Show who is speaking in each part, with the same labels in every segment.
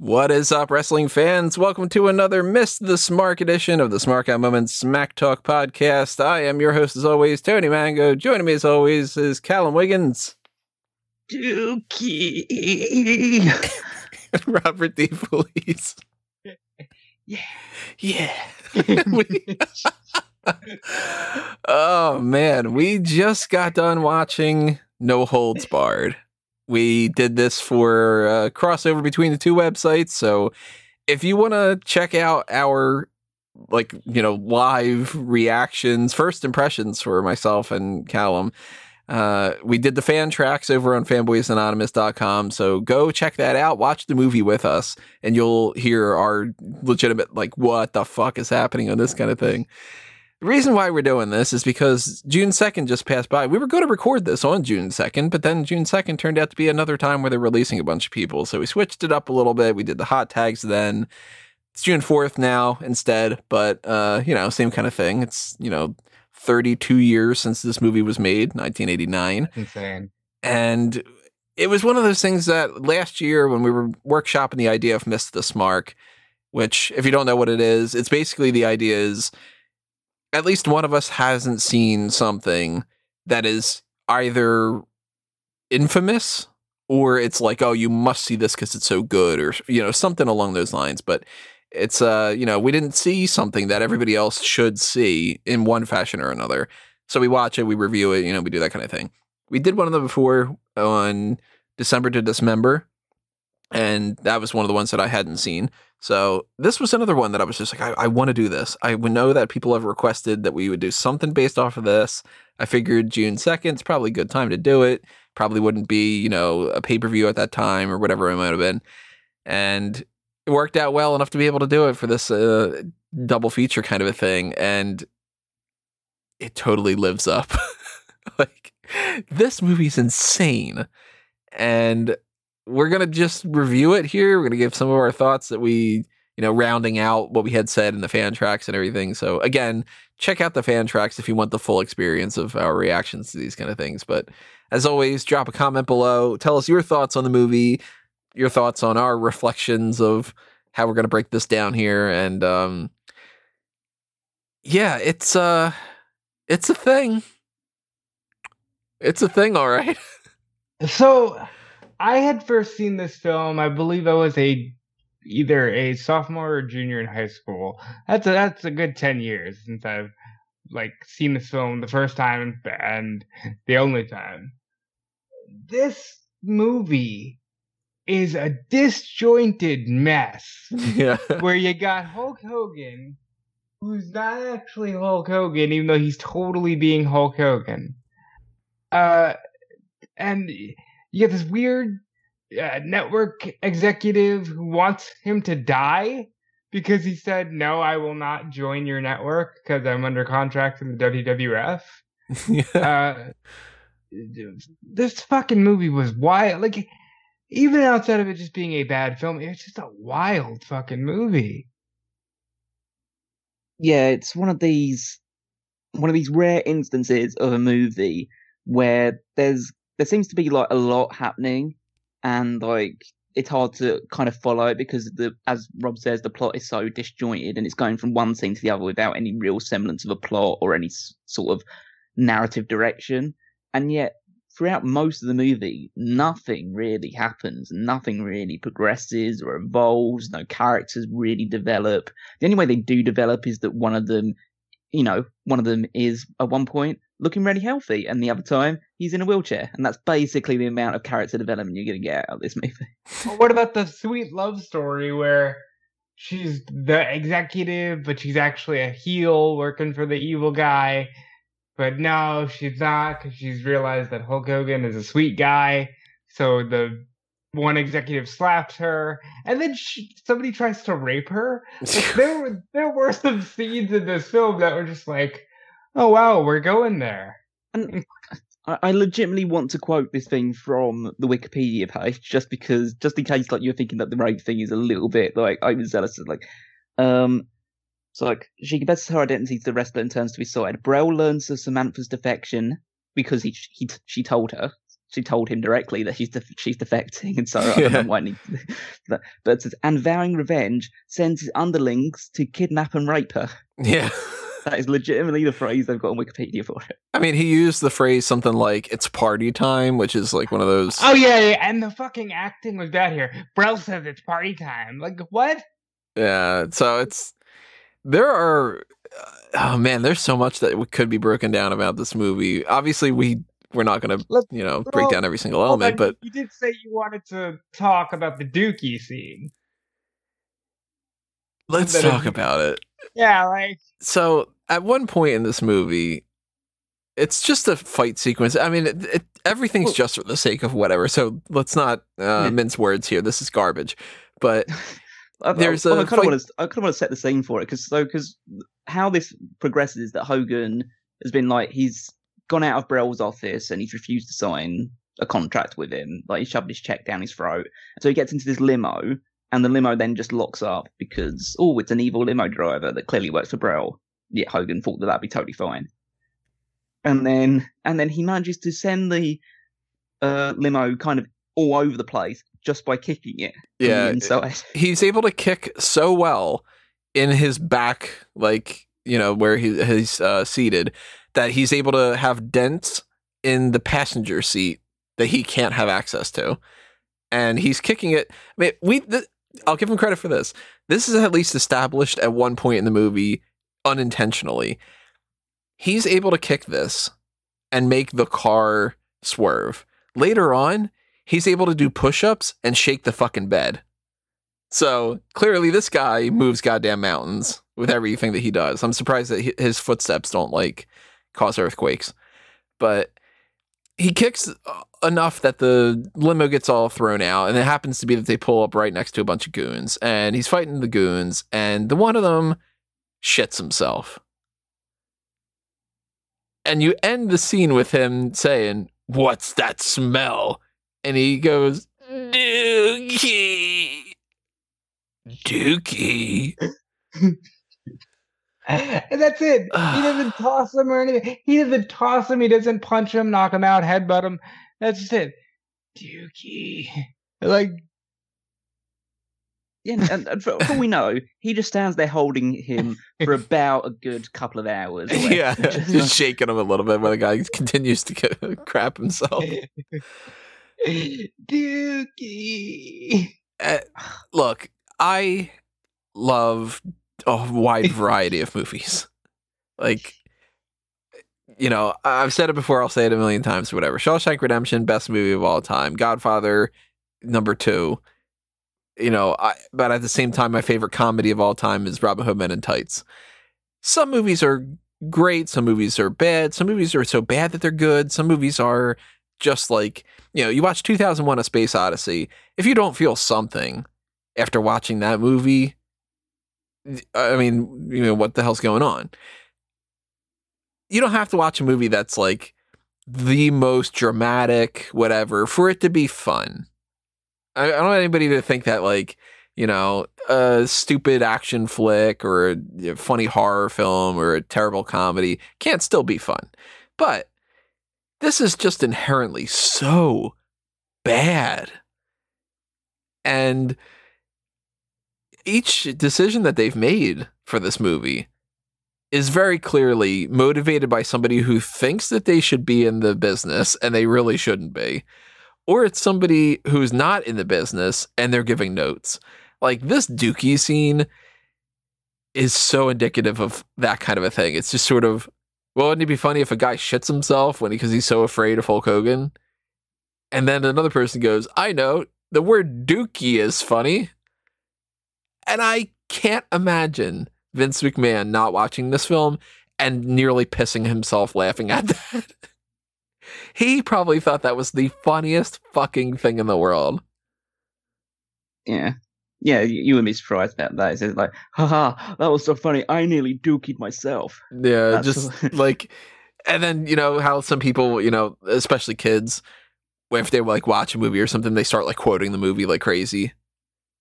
Speaker 1: What is up, wrestling fans? Welcome to another Miss the Smark edition of the Smark Out Moments Smack Talk podcast. I am your host, as always, Tony Mango. Joining me, as always, is Callum Wiggins.
Speaker 2: Dookie.
Speaker 1: Robert D. Police.
Speaker 2: Yeah.
Speaker 1: Yeah. We- oh, man. We just got done watching No Holds Barred. We did this for a crossover between the two websites. So if you want to check out our like you know live reactions first impressions for myself and callum uh, we did the fan tracks over on fanboysanonymous.com so go check that out watch the movie with us and you'll hear our legitimate like what the fuck is happening on this kind of thing the reason why we're doing this is because June 2nd just passed by. We were going to record this on June 2nd, but then June 2nd turned out to be another time where they're releasing a bunch of people. So we switched it up a little bit. We did the hot tags then. It's June 4th now instead, but uh, you know, same kind of thing. It's, you know, 32 years since this movie was made, 1989.
Speaker 2: Insane.
Speaker 1: And it was one of those things that last year when we were workshopping the idea of Miss the Mark, which if you don't know what it is, it's basically the idea is at least one of us hasn't seen something that is either infamous or it's like, oh, you must see this because it's so good, or you know, something along those lines. But it's uh, you know, we didn't see something that everybody else should see in one fashion or another. So we watch it, we review it, you know, we do that kind of thing. We did one of them before on December to Dismember, and that was one of the ones that I hadn't seen. So this was another one that I was just like, I, I want to do this. I know that people have requested that we would do something based off of this. I figured June 2nd is probably a good time to do it. Probably wouldn't be, you know, a pay per view at that time or whatever it might have been. And it worked out well enough to be able to do it for this uh, double feature kind of a thing. And it totally lives up. like, this movie's insane. And we're gonna just review it here. We're gonna give some of our thoughts that we, you know, rounding out what we had said in the fan tracks and everything. So again, check out the fan tracks if you want the full experience of our reactions to these kind of things. But as always, drop a comment below. Tell us your thoughts on the movie, your thoughts on our reflections of how we're gonna break this down here, and um, yeah, it's uh, it's a thing. It's a thing, all right.
Speaker 2: So, I had first seen this film. I believe I was a either a sophomore or junior in high school. That's a that's a good ten years since I've like seen this film the first time and the only time. This movie is a disjointed mess
Speaker 1: yeah.
Speaker 2: where you got Hulk Hogan, who's not actually Hulk Hogan, even though he's totally being Hulk Hogan. Uh, and you get this weird uh, network executive who wants him to die because he said, "No, I will not join your network because I'm under contract in the WWF."
Speaker 1: yeah.
Speaker 2: uh, this fucking movie was wild. Like, even outside of it just being a bad film, it's just a wild fucking movie.
Speaker 3: yeah, it's one of these one of these rare instances of a movie where there's there seems to be like a lot happening and like it's hard to kind of follow because the as Rob says the plot is so disjointed and it's going from one scene to the other without any real semblance of a plot or any s- sort of narrative direction. And yet throughout most of the movie nothing really happens. Nothing really progresses or evolves. No characters really develop. The only way they do develop is that one of them you know one of them is at one point looking really healthy and the other time he's in a wheelchair and that's basically the amount of character development you're going to get out of this movie
Speaker 2: Well, what about the sweet love story where she's the executive, but she's actually a heel working for the evil guy? But no, she's not because she's realized that Hulk Hogan is a sweet guy. So the one executive slaps her, and then she, somebody tries to rape her. Like, there were there were some scenes in this film that were just like, oh wow, we're going there.
Speaker 3: and I, I legitimately want to quote this thing from the Wikipedia page just because, just in case, like you're thinking that the rape thing is a little bit like overzealous. It's like, um, so like she confesses her identity to the wrestler and turns to his side. Brell learns of Samantha's defection because he he she told her she told him directly that she's def- she's defecting, and so I don't know why. I need that. But says, and vowing revenge sends his underlings to kidnap and rape her.
Speaker 1: Yeah.
Speaker 3: That is legitimately the phrase they've got on Wikipedia for it.
Speaker 1: I mean, he used the phrase something like "it's party time," which is like one of those.
Speaker 2: Oh yeah, yeah, and the fucking acting was bad here. Brell says it's party time. Like what?
Speaker 1: Yeah, so it's there are uh, oh man, there's so much that could be broken down about this movie. Obviously, we we're not going to you know break down every single element,
Speaker 2: on,
Speaker 1: but
Speaker 2: you did say you wanted to talk about the Dookie scene.
Speaker 1: Let's talk about it.
Speaker 2: Yeah, like
Speaker 1: So at one point in this movie, it's just a fight sequence. I mean, it, it, everything's
Speaker 3: Well-
Speaker 1: just for the sake of whatever. So let's not uh,
Speaker 3: Yeah.
Speaker 1: mince words here. This is garbage. But
Speaker 3: I,
Speaker 1: There's
Speaker 3: I,
Speaker 1: a
Speaker 3: I kind
Speaker 1: fight-
Speaker 3: of want to. I kind of want to set the scene for it because so because how this progresses is that Hogan has been like he's gone out of Brell's office and he's refused to sign a contract with him. Like he shoved his check down his throat. So he gets into this limo, and the limo then just locks up because oh, it's an evil limo driver that clearly works for Brell. Yet Hogan thought that that'd be totally fine. And then and then he manages to send the uh, limo kind of all over the place just by kicking it
Speaker 1: yeah, he's able to kick so well in his back, like you know where he, he's uh, seated, that he's able to have dents in the passenger seat that he can't have access to, and he's kicking it. I mean, we. Th- I'll give him credit for this. This is at least established at one point in the movie unintentionally. He's able to kick this and make the car swerve. Later on, he's able to do push-ups and shake the fucking bed. So clearly, this guy moves goddamn mountains with everything that he does. I'm surprised that his footsteps don't like cause earthquakes, but he kicks enough that the limo gets all thrown out, and it happens to be that they pull up right next to a bunch of goons, and he's fighting the goons, and the one of them shits himself. And you end the scene with him saying, What's that smell? And he goes, Dookie. Dookie.
Speaker 2: and that's it. He doesn't toss him or anything. He doesn't toss him. He doesn't punch him, knock him out, headbutt him. That's just it. Dookie. Like
Speaker 3: Yeah, and, and for, for all we know, he just stands there holding him for about a good couple of hours. where-
Speaker 1: Yeah,
Speaker 3: just
Speaker 1: just
Speaker 3: like-
Speaker 1: shaking him a little bit while the guy continues to get, crap himself.
Speaker 2: Dookie.
Speaker 1: Uh, look, I love a wide variety of movies. Like, you know, I've said it before, I'll say it a million times, whatever. Shawshank Redemption, best movie of all time. Godfather, number two. You know, I, but at the same time, my favorite comedy of all time is Robin Hood Men in Tights. Some movies are great, some movies are bad, some movies are so bad that they're good, some movies are just like, you know, you watch 2001 A Space Odyssey. If you don't feel something after watching that movie, I mean, you know, what the hell's going on? You don't have to watch a movie that's like the most dramatic, whatever, for it to be fun. I, I don't want anybody to think that, like, you know, a stupid action flick or a you know, funny horror film or a terrible comedy can't still be fun. But this is just inherently so bad. And each decision that they've made for this movie is very clearly motivated by somebody who thinks that they should be in the business and they really shouldn't be. Or it's somebody who's not in the business and they're giving notes. Like this Dookie scene is so indicative of that kind of a thing. It's just sort of, well, wouldn't it be funny if a guy shits himself when because he's so afraid of Hulk Hogan? And then another person goes, I know, the word dookie is funny. And I can't imagine Vince McMahon not watching this film and nearly pissing himself laughing at that. he probably thought that was the funniest fucking thing in the world.
Speaker 3: Yeah. Yeah, you, you wouldn't be surprised about that. It's like, haha, that was so funny. I nearly dookied myself.
Speaker 1: Yeah,
Speaker 3: That's
Speaker 1: just
Speaker 3: what-
Speaker 1: like, and then you know how some people, you know, especially kids, if they like watch a movie or something, they start like quoting the movie like crazy.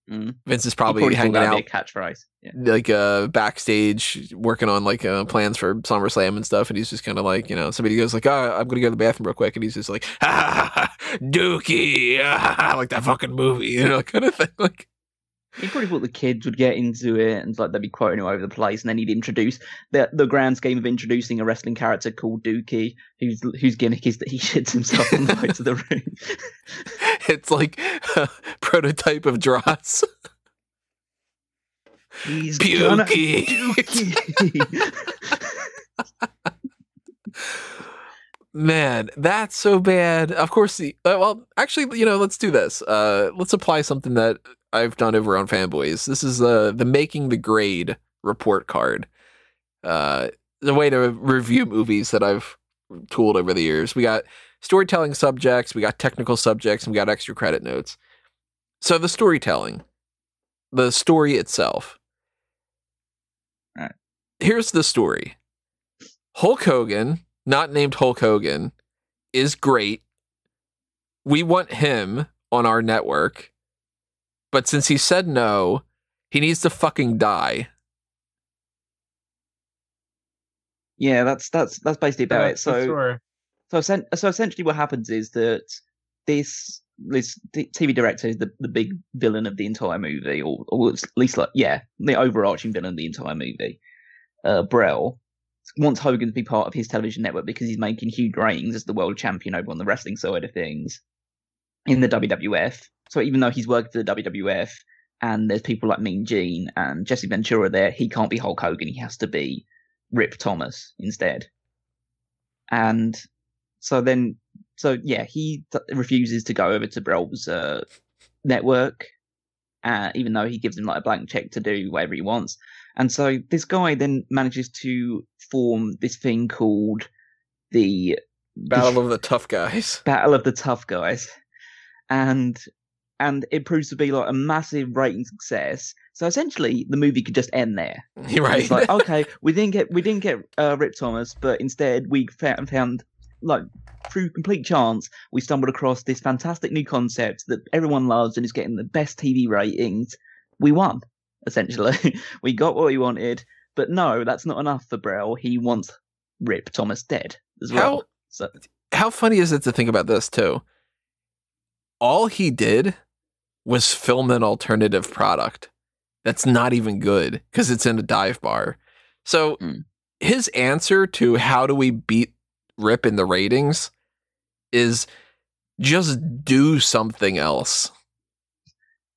Speaker 3: Mm.
Speaker 1: Vince is
Speaker 3: He
Speaker 1: probably,
Speaker 3: thought
Speaker 1: hanging out
Speaker 3: a catchphrase. Yeah.
Speaker 1: like uh backstage working on like uh, plans for SummerSlam and stuff and he's just kind of like you know somebody goes like oh I'm gonna go to the bathroom real quick and he's just like ah, Dookie ah, like that fucking movie you know kind of thing like
Speaker 3: He probably thought the kids would get into it and like they'd be quoting him over the place, and then he'd introduce the the grand scheme of introducing a wrestling character called Dookie, whose whose gimmick is that he shits himself on the way to the ring.
Speaker 1: it's like a prototype of Dross
Speaker 3: He's gonna Dookie.
Speaker 1: man that's so bad of course the uh, well actually you know let's do this uh let's apply something that I've done over on fanboys this is uh the making the grade report card uh the way to review movies that I've tooled over the years we got storytelling subjects we got technical subjects and we got extra credit notes so the storytelling the story itself
Speaker 3: Right.
Speaker 1: here's the story Hulk Hogan, not named Hulk Hogan, is great. We want him on our network. But since he said no, he needs to fucking die.
Speaker 3: yeah, that's that's that's basically about it. So
Speaker 2: story.
Speaker 3: So, so essentially, what happens is that this this TV director is the, the big villain of the entire movie, or, or at least like yeah, the overarching villain of the entire movie. Uh, Brell wants Hogan to be part of his television network because he's making huge ratings as the world champion over on the wrestling side of things in the WWF. So even though he's worked for the WWF and there's people like Mean Gene and Jesse Ventura there, he can't be Hulk Hogan. He has to be Rip Thomas instead. And so then, so yeah, he refuses to go over to Brell's uh, network, uh, even though he gives him like a blank check to do whatever he wants. And so this guy then manages to form this thing called the
Speaker 1: Battle of the Tough Guys.
Speaker 3: Battle of the Tough Guys, and and it proves to be like a massive rating success. So essentially, the movie could just end there.
Speaker 1: Right.
Speaker 3: It's like, okay, we didn't get we didn't get uh, Rip Thomas, but instead we found, found like through complete chance we stumbled across this fantastic new concept that everyone loves and is getting the best TV ratings. We won essentially. we got what we wanted, but no, that's not enough for Brell. He wants Rip Thomas dead as well.
Speaker 1: How-
Speaker 3: So
Speaker 1: How funny is it to think about this, too? All he did was film an alternative product that's not even good because it's in a dive bar. So
Speaker 3: Mm.
Speaker 1: his answer to how do we beat Rip in the ratings is just do something else.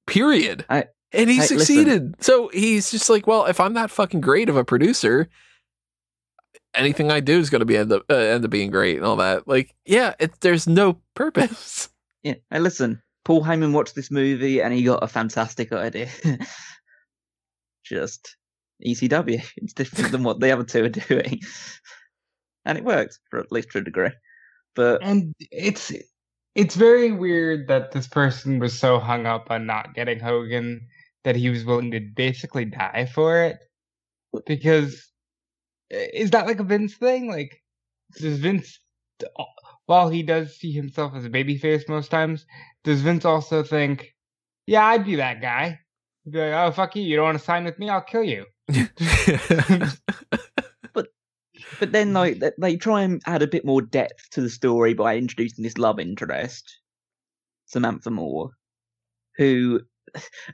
Speaker 1: Period.
Speaker 3: I-
Speaker 1: and he
Speaker 3: I- listen.
Speaker 1: succeeded. So he's just like, well, if I'm that fucking great of a producer, anything I do is going to be end up uh, end up being great and all that. Like, yeah, it, there's no purpose.
Speaker 3: yeah, hey, listen, Paul Heyman watched this movie and he got a fantastic idea. Just ECW. It's different than what the other two are doing, and it worked for at least to a degree. But
Speaker 2: And it's it's very weird that this person was so hung up on not getting Hogan that he was willing to basically die for it. Because is that like a Vince thing? Like, does Vince, while he does see himself as a babyface most times, does Vince also think, "Yeah, I'd be that guy"? He'd be like, "Oh fuck you! You don't want to sign with me? I'll kill you."
Speaker 3: But but then, like, they try and add a bit more depth to the story by introducing this love interest, Samantha Moore, who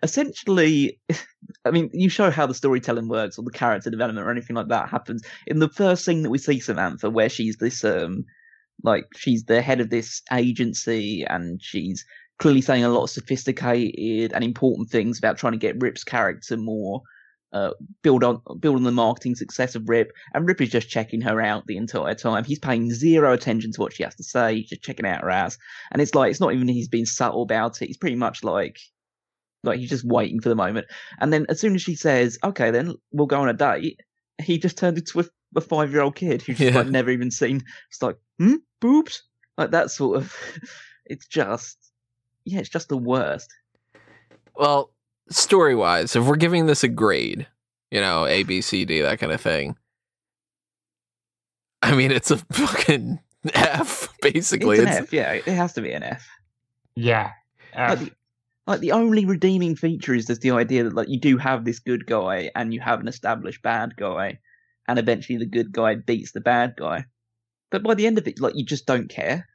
Speaker 3: essentially, I mean, you show how the storytelling works or the character development or anything like that happens in the first scene that we see Samantha, where she's this, um, like, she's the head of this agency and she's clearly saying a lot of sophisticated and important things about trying to get Rip's character more. Uh, build on build on the marketing success of Rip, and Rip is just checking her out the entire time. He's paying zero attention to what she has to say. He's just checking out her ass, and it's like it's not even he's being subtle about it. He's pretty much like like he's just waiting for the moment. And then as soon as she says, "Okay, then we'll go on a date," he just turned into a, a five year old kid who's just
Speaker 1: Yeah.
Speaker 3: like never even seen. It's like, hmm, boobs, like that sort of. It's just, yeah, it's just the worst.
Speaker 1: well, story wise, if we're giving this a grade, you know, A, B, C, D, that kind of thing. I mean, it's a fucking F, basically.
Speaker 3: It's an
Speaker 1: It's,
Speaker 3: F, yeah. It has to be an F.
Speaker 2: Yeah.
Speaker 3: Like,
Speaker 2: F.
Speaker 3: the, like the only redeeming feature is just the idea that like you do have this good guy and you have an established bad guy, and eventually the good guy beats the bad guy. But by the end of it, like you just don't care.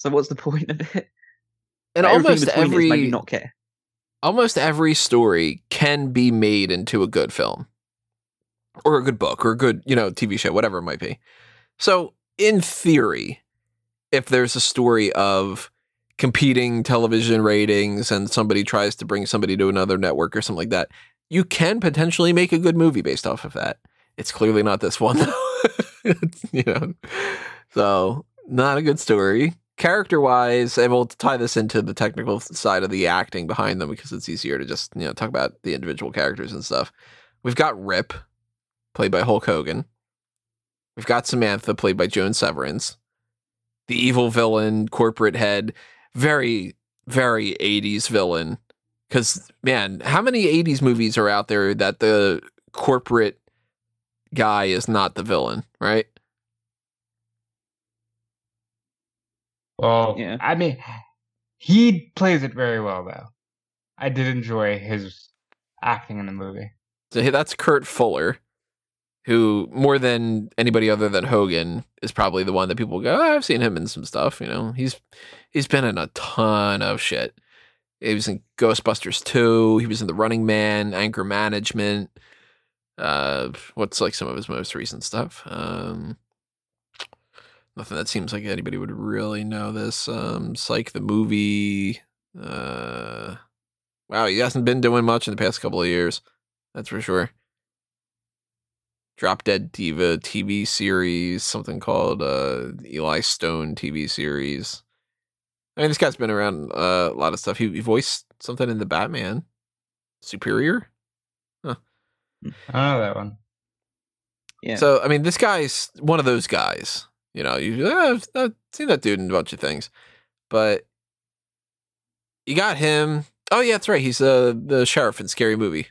Speaker 3: So what's the point of it?
Speaker 1: And
Speaker 3: Like,
Speaker 1: almost
Speaker 3: between it is maybe
Speaker 1: every
Speaker 3: not care.
Speaker 1: almost every story can be made into a good film or a good book or a good, you know, TV show, whatever it might be. So, in theory, if there's a story of competing television ratings and somebody tries to bring somebody to another network or something like that, you can potentially make a good movie based off of that. It's clearly not this one, though. you know, so not a good story. Character wise, and we'll tie this into the technical side of the acting behind them because it's easier to just you know talk about the individual characters and stuff. We've got Rip, played by Hulk Hogan. We've got Samantha, played by Joan Severance. The evil villain, corporate head, very, very 80s villain. Because, man, how many 80s movies are out there that the corporate guy is not the villain, right?
Speaker 2: Well,
Speaker 3: Yeah.
Speaker 2: I mean, he plays it very well, though. I did enjoy his acting in the movie.
Speaker 1: So hey, that's Kurt Fuller, who more than anybody other than Hogan is probably the one that people go, oh, I've seen him in some stuff. You know, he's he's been in a ton of shit. He was in Ghostbusters 2. He was in The Running Man, Anger Management. Uh, what's like some of his most recent stuff? Um, nothing that seems like anybody would really know this. Um, Psych the movie. Uh, wow, he hasn't been doing much in the past couple of years. That's for sure. Drop Dead Diva TV series, something called uh, Eli Stone TV series. I mean, this guy's been around uh, a lot of stuff. He, he voiced something in the Batman Superior.
Speaker 2: I don't that one.
Speaker 3: Yeah.
Speaker 1: So, I mean, this guy's one of those guys. You know, you "Ah, I've, I've seen that dude in a bunch of things, but you got him. Oh yeah, that's right. He's uh, the sheriff in Scary Movie.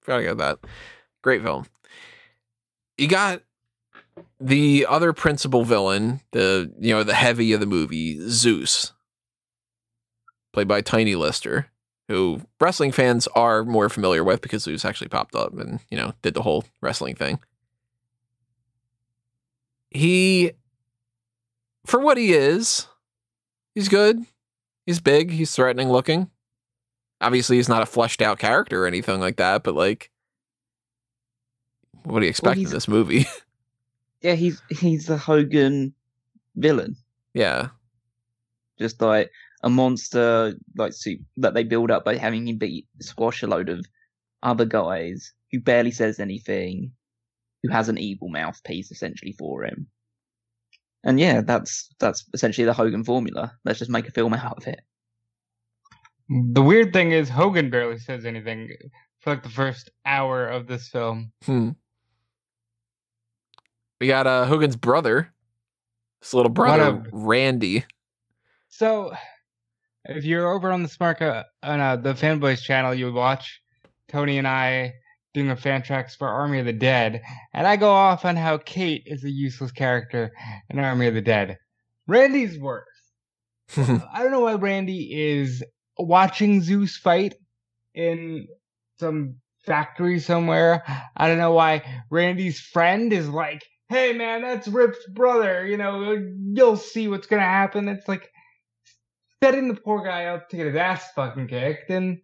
Speaker 1: Forgot about that. Great film. You got the other principal villain, the you know the heavy of the movie, Zeus, played by Tiny Lister, who wrestling fans are more familiar with because Zeus actually popped up and you know did the whole wrestling thing. He, for what he is, he's good. He's big. He's threatening looking. Obviously, he's not a fleshed out character or anything like that, but like, what do you expect in this movie?
Speaker 3: yeah, he's he's the Hogan villain.
Speaker 1: yeah.
Speaker 3: just like a monster like suit that they build up by having him beat squash a load of other guys who barely says anything, who has an evil mouthpiece essentially for him. And yeah, that's that's essentially the Hogan formula. Let's just make a film out of it.
Speaker 2: The weird thing is, Hogan barely says anything for like the first hour of this film.
Speaker 1: Hmm. We got uh, Hogan's brother, his little brother,
Speaker 2: a-
Speaker 1: Randy.
Speaker 2: So, if you're over on the Smark uh, on uh, the Fanboys channel, you would watch Tony and I doing a fan tracks for Army of the Dead, and I go off on how Kate is a useless character in Army of the Dead. Randy's worse. I don't know why Randy is watching Zeus fight in some factory somewhere. I don't know why Randy's friend is like, "Hey man, that's Rip's brother. You know, you'll see what's gonna happen." It's like setting the poor guy up to get his ass fucking kicked, and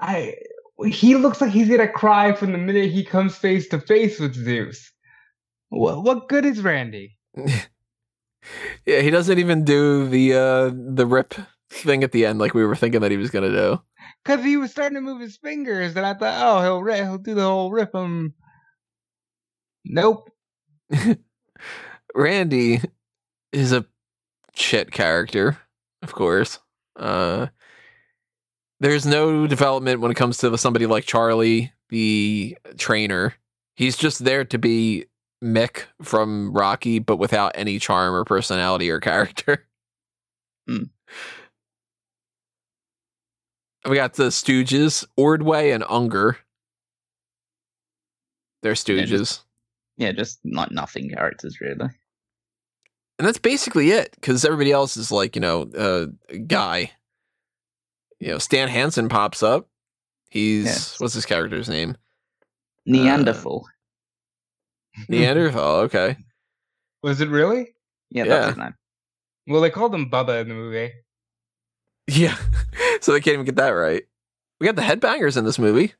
Speaker 2: I he looks like he's gonna cry from the minute he comes face to face with Zeus. What what good is Randy?
Speaker 1: yeah, he doesn't even do the uh, the rip thing at the end like we were thinking that he was gonna do.
Speaker 2: Cause he was starting to move his fingers, and I thought, oh, he'll rip, he'll do the whole rip him. Nope.
Speaker 1: Randy is a shit character, of course. Uh, there's no development when it comes to somebody like Charlie, the trainer. He's just there to be Mick from Rocky, but without any charm or personality or character.
Speaker 3: Hmm.
Speaker 1: We got the Stooges, Ordway and Unger. They're
Speaker 3: Yeah,
Speaker 1: Stooges.
Speaker 3: just- Yeah, just not nothing characters really.
Speaker 1: and that's basically it because everybody else is like you know uh, a guy you know, Stan Hansen pops up. He's
Speaker 3: Yes.
Speaker 1: what's his character's name?
Speaker 3: Neanderthal.
Speaker 1: Neanderthal. Okay.
Speaker 2: Was it really?
Speaker 3: yeah,
Speaker 1: yeah.
Speaker 3: that's his name.
Speaker 2: Well, they called him Bubba in the movie.
Speaker 1: Yeah. so they can't even get that right. We got the headbangers in this movie.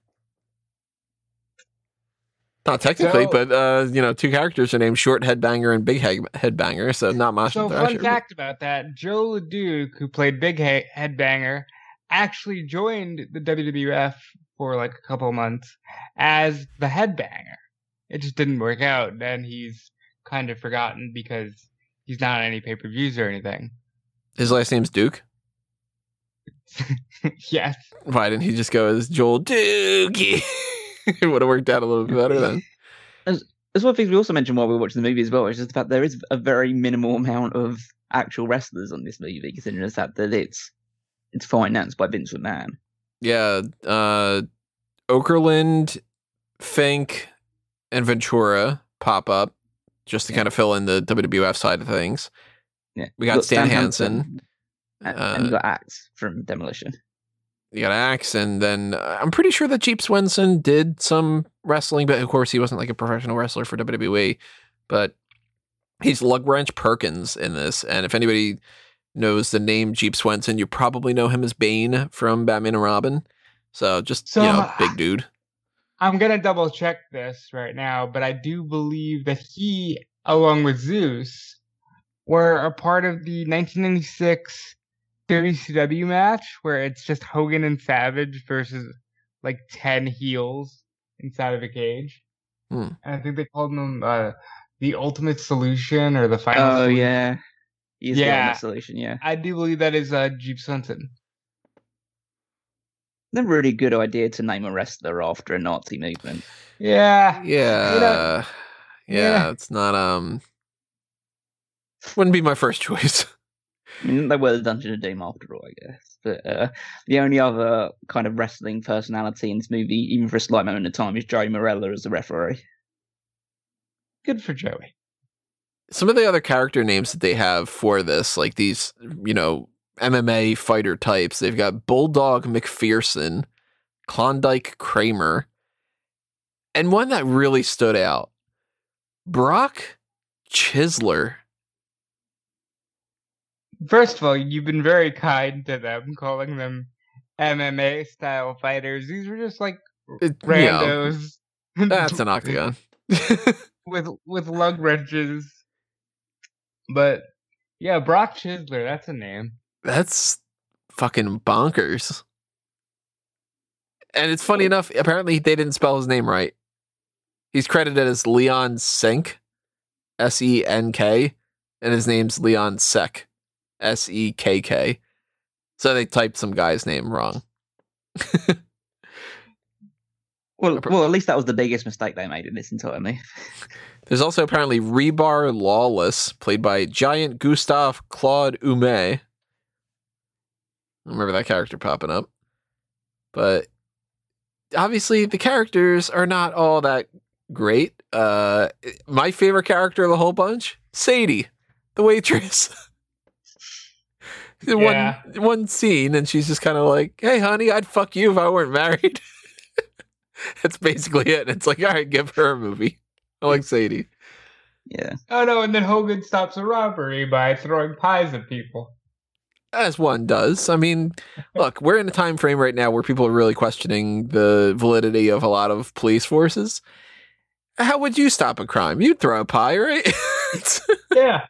Speaker 1: Not technically,
Speaker 2: So-
Speaker 1: but uh, you know, two characters are named Short Headbanger and Big head- Headbanger, so not much.
Speaker 2: So, fun fact about that: Jos LeDuc, who played Big he- Headbanger, actually joined the WWF for like a couple months as the Headbanger. It just didn't work out, and he's kind of forgotten because he's not on any pay per views or anything.
Speaker 1: His last name's Duke.
Speaker 2: yes.
Speaker 1: Why didn't he just go as Joel Dookie? it would have worked out a little bit better then.
Speaker 3: There's one thing we also mentioned while we were watching the movie as well, which is the fact there is a very minimal amount of actual wrestlers on this movie, considering the fact that it's it's financed by Vince McMahon.
Speaker 1: Yeah, uh Okerlund, Fink, and Ventura pop up just to
Speaker 3: Yeah.
Speaker 1: kind of fill in the WWF side of things.
Speaker 3: Yeah,
Speaker 1: We got
Speaker 3: You've
Speaker 1: Stan
Speaker 3: Hansen,
Speaker 1: Hansen.
Speaker 3: and,
Speaker 1: Uh,
Speaker 3: and you got Axe from Demolition.
Speaker 1: You got Axe, and then uh, I'm pretty sure that Jeep Swenson did some wrestling, but of course he wasn't like a professional wrestler for WWE. But he's Lug Wrench Perkins in this, and if anybody knows the name Jeep Swenson, you probably know him as Bane from Batman and Robin. So just
Speaker 2: So,
Speaker 1: you know, big dude.
Speaker 2: I'm gonna double check this right now, but I do believe that he, along with Zeus, were a part of the 1996 WCW match where it's just Hogan and Savage versus like 10 heels inside of a cage.
Speaker 1: Hmm.
Speaker 2: And I think they called them uh, the Ultimate Solution or the Final.
Speaker 3: Oh
Speaker 2: Solution.
Speaker 3: yeah, he's the
Speaker 2: Yeah.
Speaker 3: ultimate solution. Yeah,
Speaker 2: I do believe that is uh, Jeep Swenson.
Speaker 3: they're a really good idea to name a wrestler after a Nazi movement.
Speaker 2: Yeah.
Speaker 1: Yeah. yeah.
Speaker 2: yeah.
Speaker 1: it's not um wouldn't be my first choice.
Speaker 3: I mean, they were the Dungeon of Doom after all, I guess. But uh, the only other kind of wrestling personality in this movie, even for a slight moment of time, is Joey Marella as the referee.
Speaker 2: Good for Joey.
Speaker 1: Some of the other character names that they have for this, like these, you know, MMA fighter types, they've got Bulldog McPherson, Klondike Kramer, and one that really stood out, Brock Chisler.
Speaker 2: First of all, you've been very kind to them, calling them MMA style fighters. These were just like
Speaker 1: It- you know,
Speaker 2: randos
Speaker 1: that's an octagon.
Speaker 2: with with lug wrenches. But yeah, Brock Chisler, that's a name.
Speaker 1: That's fucking bonkers. And it's funny enough, apparently they didn't spell his name right. He's credited as Leon Senk, S E N K, and his name's Leon Sek, S E K K. So they typed some guy's name wrong.
Speaker 3: Well, well, at least that was the biggest mistake they made in this entire movie.
Speaker 1: There's also apparently Rebar Lawless, played by Giant Gustav Claude Ume. I remember that character popping up. But obviously the characters are not all that great. Uh my favorite character of the whole bunch, Sadie, the waitress.
Speaker 2: Yeah.
Speaker 1: One one scene and she's just kind of like, "Hey honey, I'd fuck you if I weren't married." That's basically it. It's like, "All right, give her a movie." I like Sadie.
Speaker 3: Yeah,
Speaker 2: Oh no, and then Hogan stops a robbery by throwing pies at people.
Speaker 1: as one does. I mean, look, we're in a time frame right now where people are really questioning the validity of a lot of police forces. How would you stop a crime? You'd throw a pie, right?
Speaker 2: Yeah.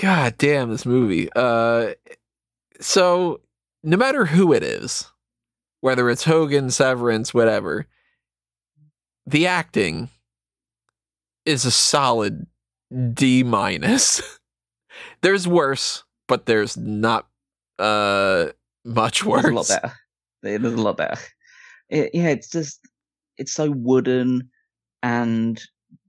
Speaker 1: God damn this movie. Uh so no matter who it is, whether it's Hogan, Severance, whatever, the acting is a solid D minus. there's worse, but there's not uh much worse.
Speaker 3: there's a lot better. There's a lot better. It, yeah, it's just it's so wooden, and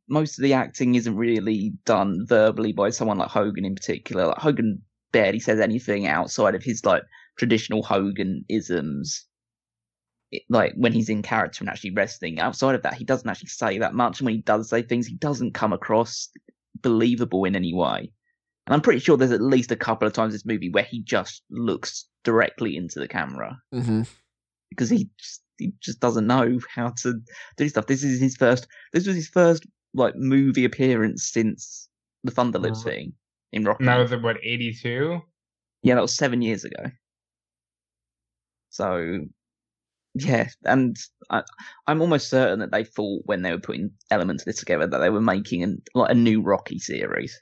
Speaker 3: most of the acting isn't really done verbally by someone like Hogan in particular. Like Hogan barely says anything outside of his like traditional Hogan isms. It- like when he's in character and actually wrestling, outside of that, he doesn't actually say that much. And when he does say things, he doesn't come across believable in any way. And I'm pretty sure there's at least a couple of times in this movie where he just looks directly into the camera
Speaker 1: mm-hmm.
Speaker 3: because he just, he just doesn't know how to do stuff. This is his first. This was his first like movie appearance since the Thunder Lives thing in Rocky.
Speaker 2: And that was at what eighty two.
Speaker 3: Yeah, that was seven years ago. So, yeah, and I, I'm almost certain that they thought when they were putting elements of this together that they were making an, like a new Rocky series.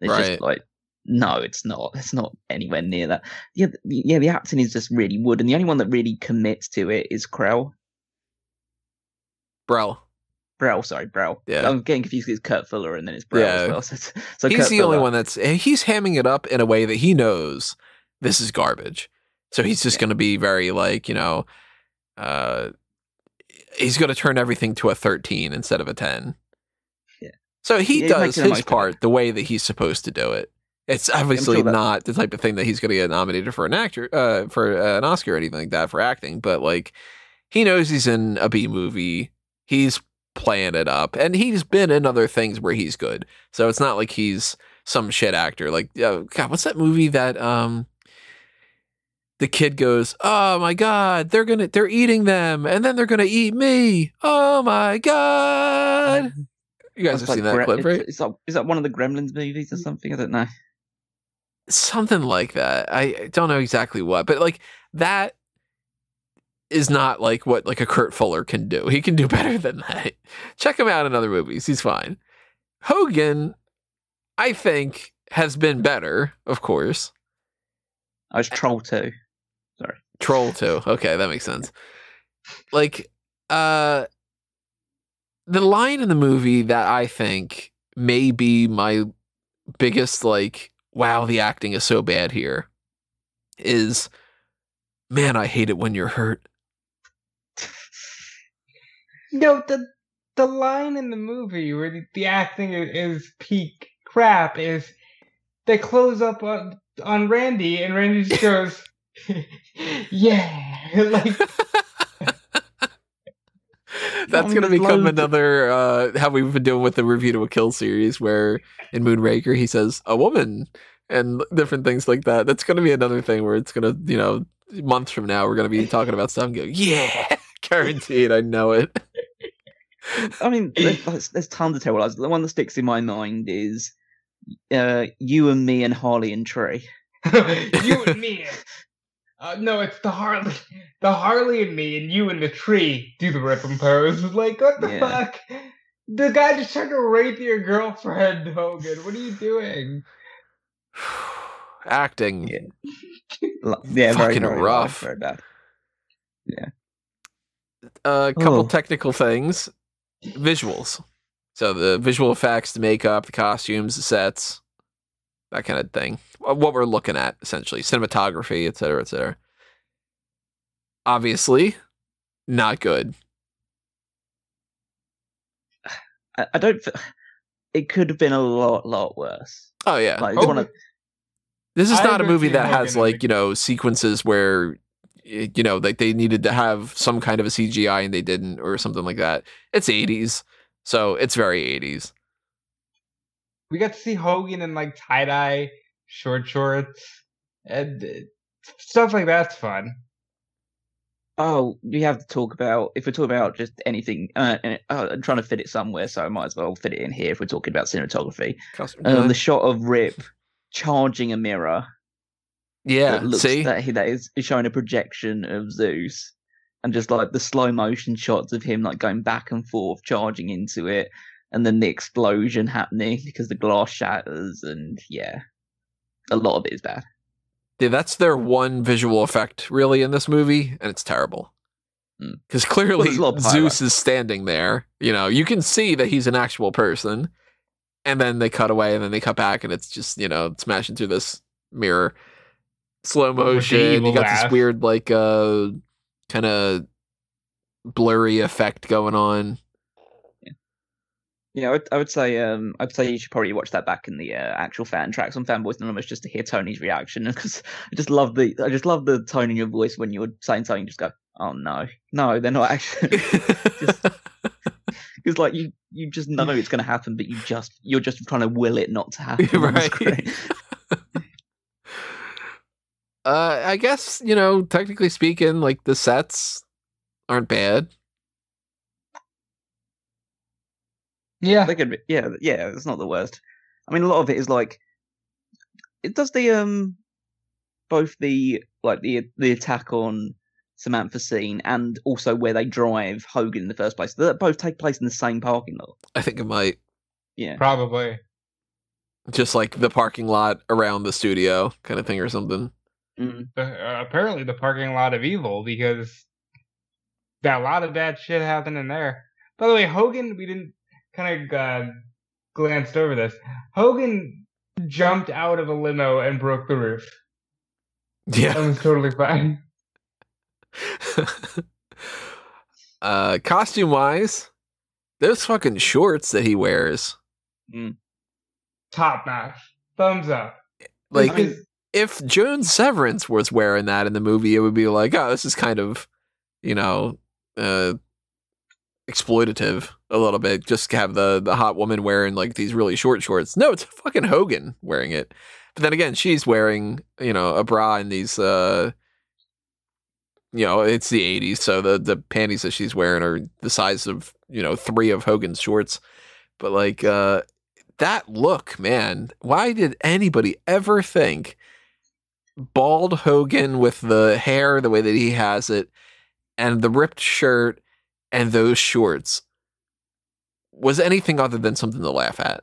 Speaker 3: It's
Speaker 1: Right.
Speaker 3: just like, no, it's not. It's not anywhere near that. Yeah, the, yeah, the acting is just really wood, and the only one that really commits to it is Krell.
Speaker 1: Bro.
Speaker 3: Brell, sorry, Brell.
Speaker 1: Yeah.
Speaker 3: I'm getting confused because it's Kurt Fuller and then it's Brell
Speaker 1: Yeah.
Speaker 3: as well. So, so
Speaker 1: he's
Speaker 3: Kurt
Speaker 1: the only one that's he's hamming it up in a way that he knows this is garbage. So he's just
Speaker 3: Yeah.
Speaker 1: going to be very like, you know, uh he's going to turn everything to a 13 instead of a 10.
Speaker 3: Yeah.
Speaker 1: So he
Speaker 3: Yeah,
Speaker 1: does his part the way that he's supposed to do it. It's obviously
Speaker 3: that-
Speaker 1: not the type of thing that he's going to get nominated for an actor uh for an Oscar or anything like that for acting, but like he knows he's in a B movie. He's playing it up and he's been in other things where he's good. So it's not like he's some shit actor. Like, uh, God, what's that movie that um the kid goes, "Oh my god, they're gonna they're eating them, and then they're gonna eat me. Oh my god!" Um, you guys have
Speaker 3: like
Speaker 1: seen that
Speaker 3: Gre-
Speaker 1: clip, right?
Speaker 3: Is that one of the Gremlins movies or something? I don't know.
Speaker 1: Something like that. I don't know exactly what, but like that is not like what like a Kurt Fuller can do. He can do better than that. Check him out in other movies. He's fine. Hogan, I think, has been better, of course.
Speaker 3: I was Troll too.
Speaker 1: Troll too. Okay, that makes sense. Like, uh, the line in the movie that I think may be my biggest, like, wow, the acting is so bad here is, man, I hate it when you're hurt.
Speaker 2: No, the the line in the movie where the, the acting is, is peak crap is they close up on on Randy and Randy just goes, "Yeah," like
Speaker 1: That's gonna become
Speaker 3: loads
Speaker 1: another uh how we've been doing with the review to a kill series where in Moonraker he says a woman and different things like that. That's gonna be another thing where it's gonna, you know, months from now we're gonna be talking about stuff and go, Yeah, guaranteed, I know it.
Speaker 3: I mean, there's, there's- tons of terrible. The one that sticks in my mind is uh, you and me and Harley and Tree.
Speaker 2: you and me. Uh, no, it's the Harley, the Harley and me, and you and the tree do the rip and pose. Like, what the
Speaker 3: Yeah.
Speaker 2: fuck? The guy just tried to rape your girlfriend, Hogan. What are you doing?
Speaker 1: Acting.
Speaker 3: Yeah. Yeah, very,
Speaker 1: Fucking
Speaker 3: very bad,
Speaker 1: rough.
Speaker 3: Very bad.
Speaker 1: A couple
Speaker 3: Oh.
Speaker 1: technical things. Visuals. So the visual effects, the makeup, the costumes, the sets, that kind of thing. Uh, What we're looking at, essentially. Cinematography, et cetera, et cetera. Obviously, not good.
Speaker 3: I, I don't. It could have been a lot, lot worse.
Speaker 1: Oh, yeah.
Speaker 3: Like, it's one of,
Speaker 1: This is
Speaker 2: I
Speaker 1: not a movie that has like
Speaker 2: the-
Speaker 1: you know sequences where you know like they needed to have some kind of a CGI and they didn't or something like that. It's 80s, so it's very 80s.
Speaker 2: We got to see Hogan in like tie dye short shorts and uh, stuff like that's fun.
Speaker 3: oh, we have to talk about if we're talking about just anything. Uh, and, uh, I'm trying to fit it somewhere, so I might as well fit it in here if we're talking about cinematography. Um, the shot of Rip charging a mirror
Speaker 1: yeah,
Speaker 3: that looks
Speaker 1: see,
Speaker 3: that he that is, is showing a projection of Zeus, and just like the slow motion shots of him like going back and forth charging into it, and then the explosion happening because the glass shatters, and yeah, a lot of it is bad.
Speaker 1: yeah, that's their one visual effect really in this movie, and it's terrible.
Speaker 3: Mm.
Speaker 1: Because clearly
Speaker 3: there's a lot of
Speaker 1: Zeus is standing there. You know, you can see that he's an actual person, and then they cut away, and then they cut back, and it's just you know smashing through this mirror, slow
Speaker 2: the
Speaker 1: motion. You got
Speaker 2: laugh.
Speaker 1: this weird like uh kind of blurry effect going on.
Speaker 3: Yeah, I would, I would say um, I'd say you should probably watch that back in the uh, actual fan tracks on Fanboys Anonymous just to hear Tony's reaction because I just love the I just love the tone in your voice when you're saying something. Just go, oh no, no, they're not actually. Because like you, you just know it's going to happen, but you just you're just trying to will it not to happen
Speaker 1: Right. Uh, I guess you know, technically speaking, like the sets aren't bad.
Speaker 2: Yeah.
Speaker 3: They could be, yeah, yeah, it's not the worst. I mean, a lot of it is like, it does the um, both the like the the attack on Samantha scene and also where they drive Hogan in the first place. They both take place in the same parking lot.
Speaker 1: I think it might
Speaker 3: Yeah,
Speaker 2: Probably.
Speaker 1: just like the parking lot around the studio kind of thing or something.
Speaker 3: mm.
Speaker 2: Uh, apparently the parking lot of evil because that, a lot of bad shit happened in there. By the way, Hogan, we didn't kind of uh, glanced over this. Hogan jumped out of a limo and broke the roof. Yeah, That
Speaker 1: Yeah.
Speaker 2: was totally fine.
Speaker 1: uh, costume wise, those fucking shorts that he wears,
Speaker 2: Top notch. Thumbs up.
Speaker 1: like
Speaker 2: Because-
Speaker 1: if Joan Severance was wearing that in the movie, it would be like, oh, this is kind of, you know, uh, exploitative a little bit. Just have the the hot woman wearing like these really short shorts. No, it's fucking Hogan wearing it. But then again, she's wearing you know a bra and these. uh you know, it's the '80s, so the the panties that she's wearing are the size of you know three of Hogan's shorts. But like uh that look, man, why did anybody ever think bald Hogan with the hair the way that he has it and the ripped shirt and those shorts was anything other than something to laugh at?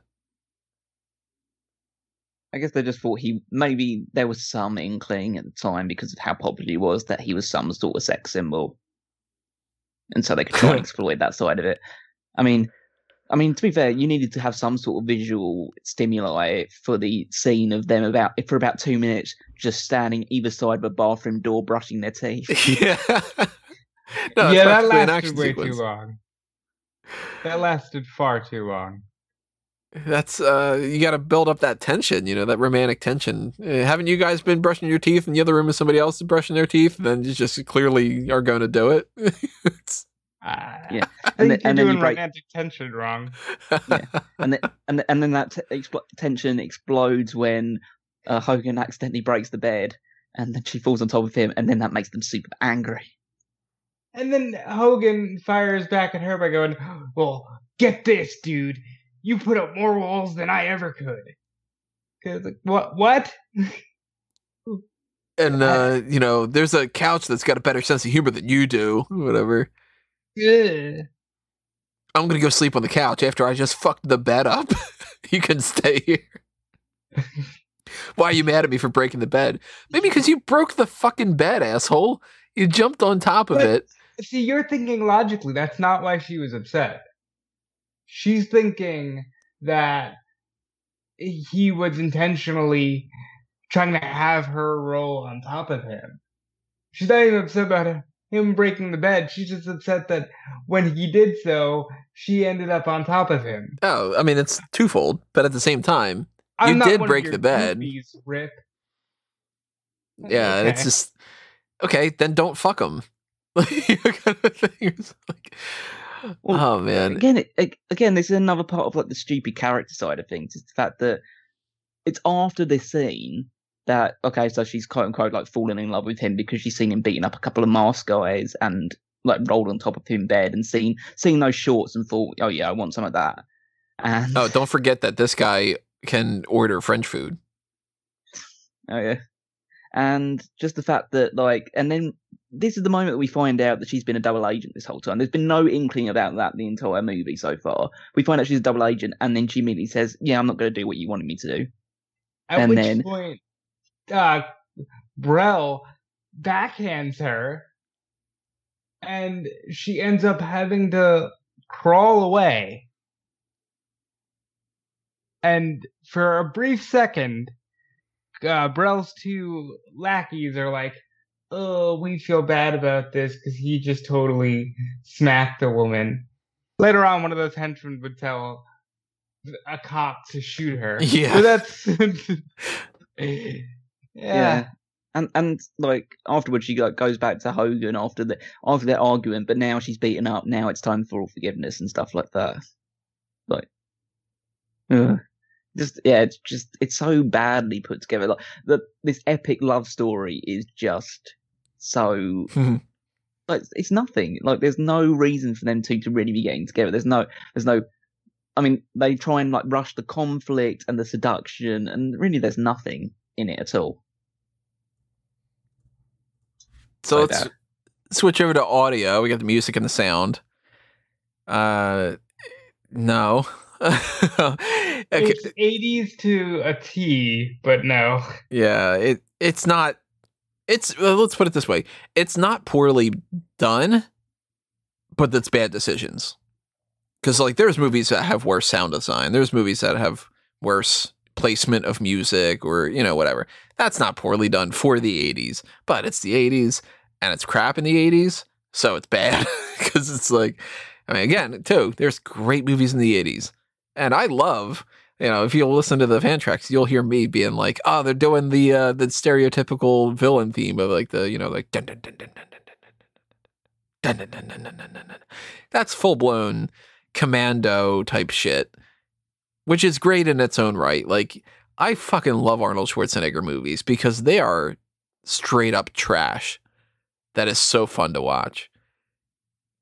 Speaker 3: I guess they just thought he maybe there was some inkling at the time because of how popular he was that he was some sort of sex symbol, and so they could try and exploit that side of it. I mean, I mean to be fair, you needed to have some sort of visual stimuli for the scene of them about for about two minutes just standing either side of a bathroom door brushing their teeth.
Speaker 1: yeah. no,
Speaker 2: yeah, that
Speaker 1: practically an
Speaker 2: lasted way
Speaker 1: sequence.
Speaker 2: too long. That lasted far too long.
Speaker 1: That's uh you got to build up that tension, you know, that romantic tension. Uh, haven't you guys been brushing your teeth in the other room is somebody else is brushing their teeth? Then you just clearly are going to do it. It's-
Speaker 2: Uh,
Speaker 3: Yeah.
Speaker 2: I
Speaker 3: And
Speaker 2: think
Speaker 3: then- and
Speaker 2: you're
Speaker 3: then you
Speaker 2: doing
Speaker 3: break-
Speaker 2: romantic tension wrong.
Speaker 3: and then and, and then that t- expl- tension explodes when uh, Hogan accidentally breaks the bed, and then she falls on top of him, and then that makes them super angry.
Speaker 2: And then Hogan fires back at her by going, Well, get this, dude. You put up more walls than I ever could. like, what? What?
Speaker 1: and uh, you know, there's a couch that's got a better sense of humor than you do. Whatever.
Speaker 2: Ugh.
Speaker 1: I'm gonna go sleep on the couch after I just fucked the bed up. you can stay here. Why are you mad at me for breaking the bed? Maybe because you broke the fucking bed, asshole. You jumped on top of
Speaker 2: But-
Speaker 1: it.
Speaker 2: See, you're thinking logically. That's not why she was upset. She's thinking that he was intentionally trying to have her roll on top of him. She's not even upset about him breaking the bed. She's just upset that when he did so, she ended up on top of him.
Speaker 1: Oh, I mean, it's twofold, but at the same time,
Speaker 2: I'm
Speaker 1: You did break the bed.
Speaker 2: goofies,
Speaker 1: yeah, it's just okay. Then don't fuck kind of thing. It's like,
Speaker 3: Well,
Speaker 1: oh man,
Speaker 3: Again, it, again, this is another part of like the stupid character side of things. Is the fact that it's after this scene that okay, so she's quote unquote like falling in love with him because she's seen him beating up a couple of masked guys and like rolled on top of him in bed and seen seen those shorts and thought, oh yeah, I want some of that. And
Speaker 1: oh, don't forget that this guy can order French food.
Speaker 3: Oh yeah. And just the fact that like and then this is the moment that we find out that she's been a double agent this whole time. There's been no inkling about that the entire movie so far. We find out she's a double agent and then she immediately says, Yeah, I'm not gonna do what you wanted me to do.
Speaker 2: At
Speaker 3: And
Speaker 2: which
Speaker 3: then-
Speaker 2: point, uh, Brell backhands her, and she ends up having to crawl away. And for a brief second, uh, Brell's two lackeys are like, "Oh, we feel bad about this because he just totally smacked a woman." Later on, one of those henchmen would tell a cop to shoot her.
Speaker 1: Yeah.
Speaker 2: But that's yeah.
Speaker 3: Yeah. And and like afterwards she like goes back to Hogan after the after their argument, but now she's beaten up, now it's time for forgiveness and stuff like that. Like ugh. Just yeah, it's just it's so badly put together. Like the this epic love story is just so like it's nothing. Like there's no reason for them two to really be getting together. There's no there's no I mean, they try and like rush the conflict and the seduction and really there's nothing in it at all.
Speaker 1: So
Speaker 3: So
Speaker 1: let's
Speaker 3: bad.
Speaker 1: switch over to audio. We got the music and the sound. Uh, no. okay.
Speaker 2: It's 80s to a T, but no.
Speaker 1: Yeah, it it's not. It's well, let's put it this way: it's not poorly done, but that's bad decisions. Because like, there's movies that have worse sound design. There's movies that have worse placement of music, or you know, whatever. That's not poorly done for the '80s, but it's the '80s, and it's crap in the '80s, so it's bad. Because it's like, I mean, again, too, there's great movies in the '80s, and I love you know, if you listen to the fan tracks, you'll hear me being like, "Oh, they're doing the uh, the stereotypical villain theme of like the you know like dun dun dun dun dun dun dun dun dun dun dun dun dun dun dun." That's full blown commando type shit, which is great in its own right. Like I fucking love Arnold Schwarzenegger movies because they are straight up trash. That is so fun to watch.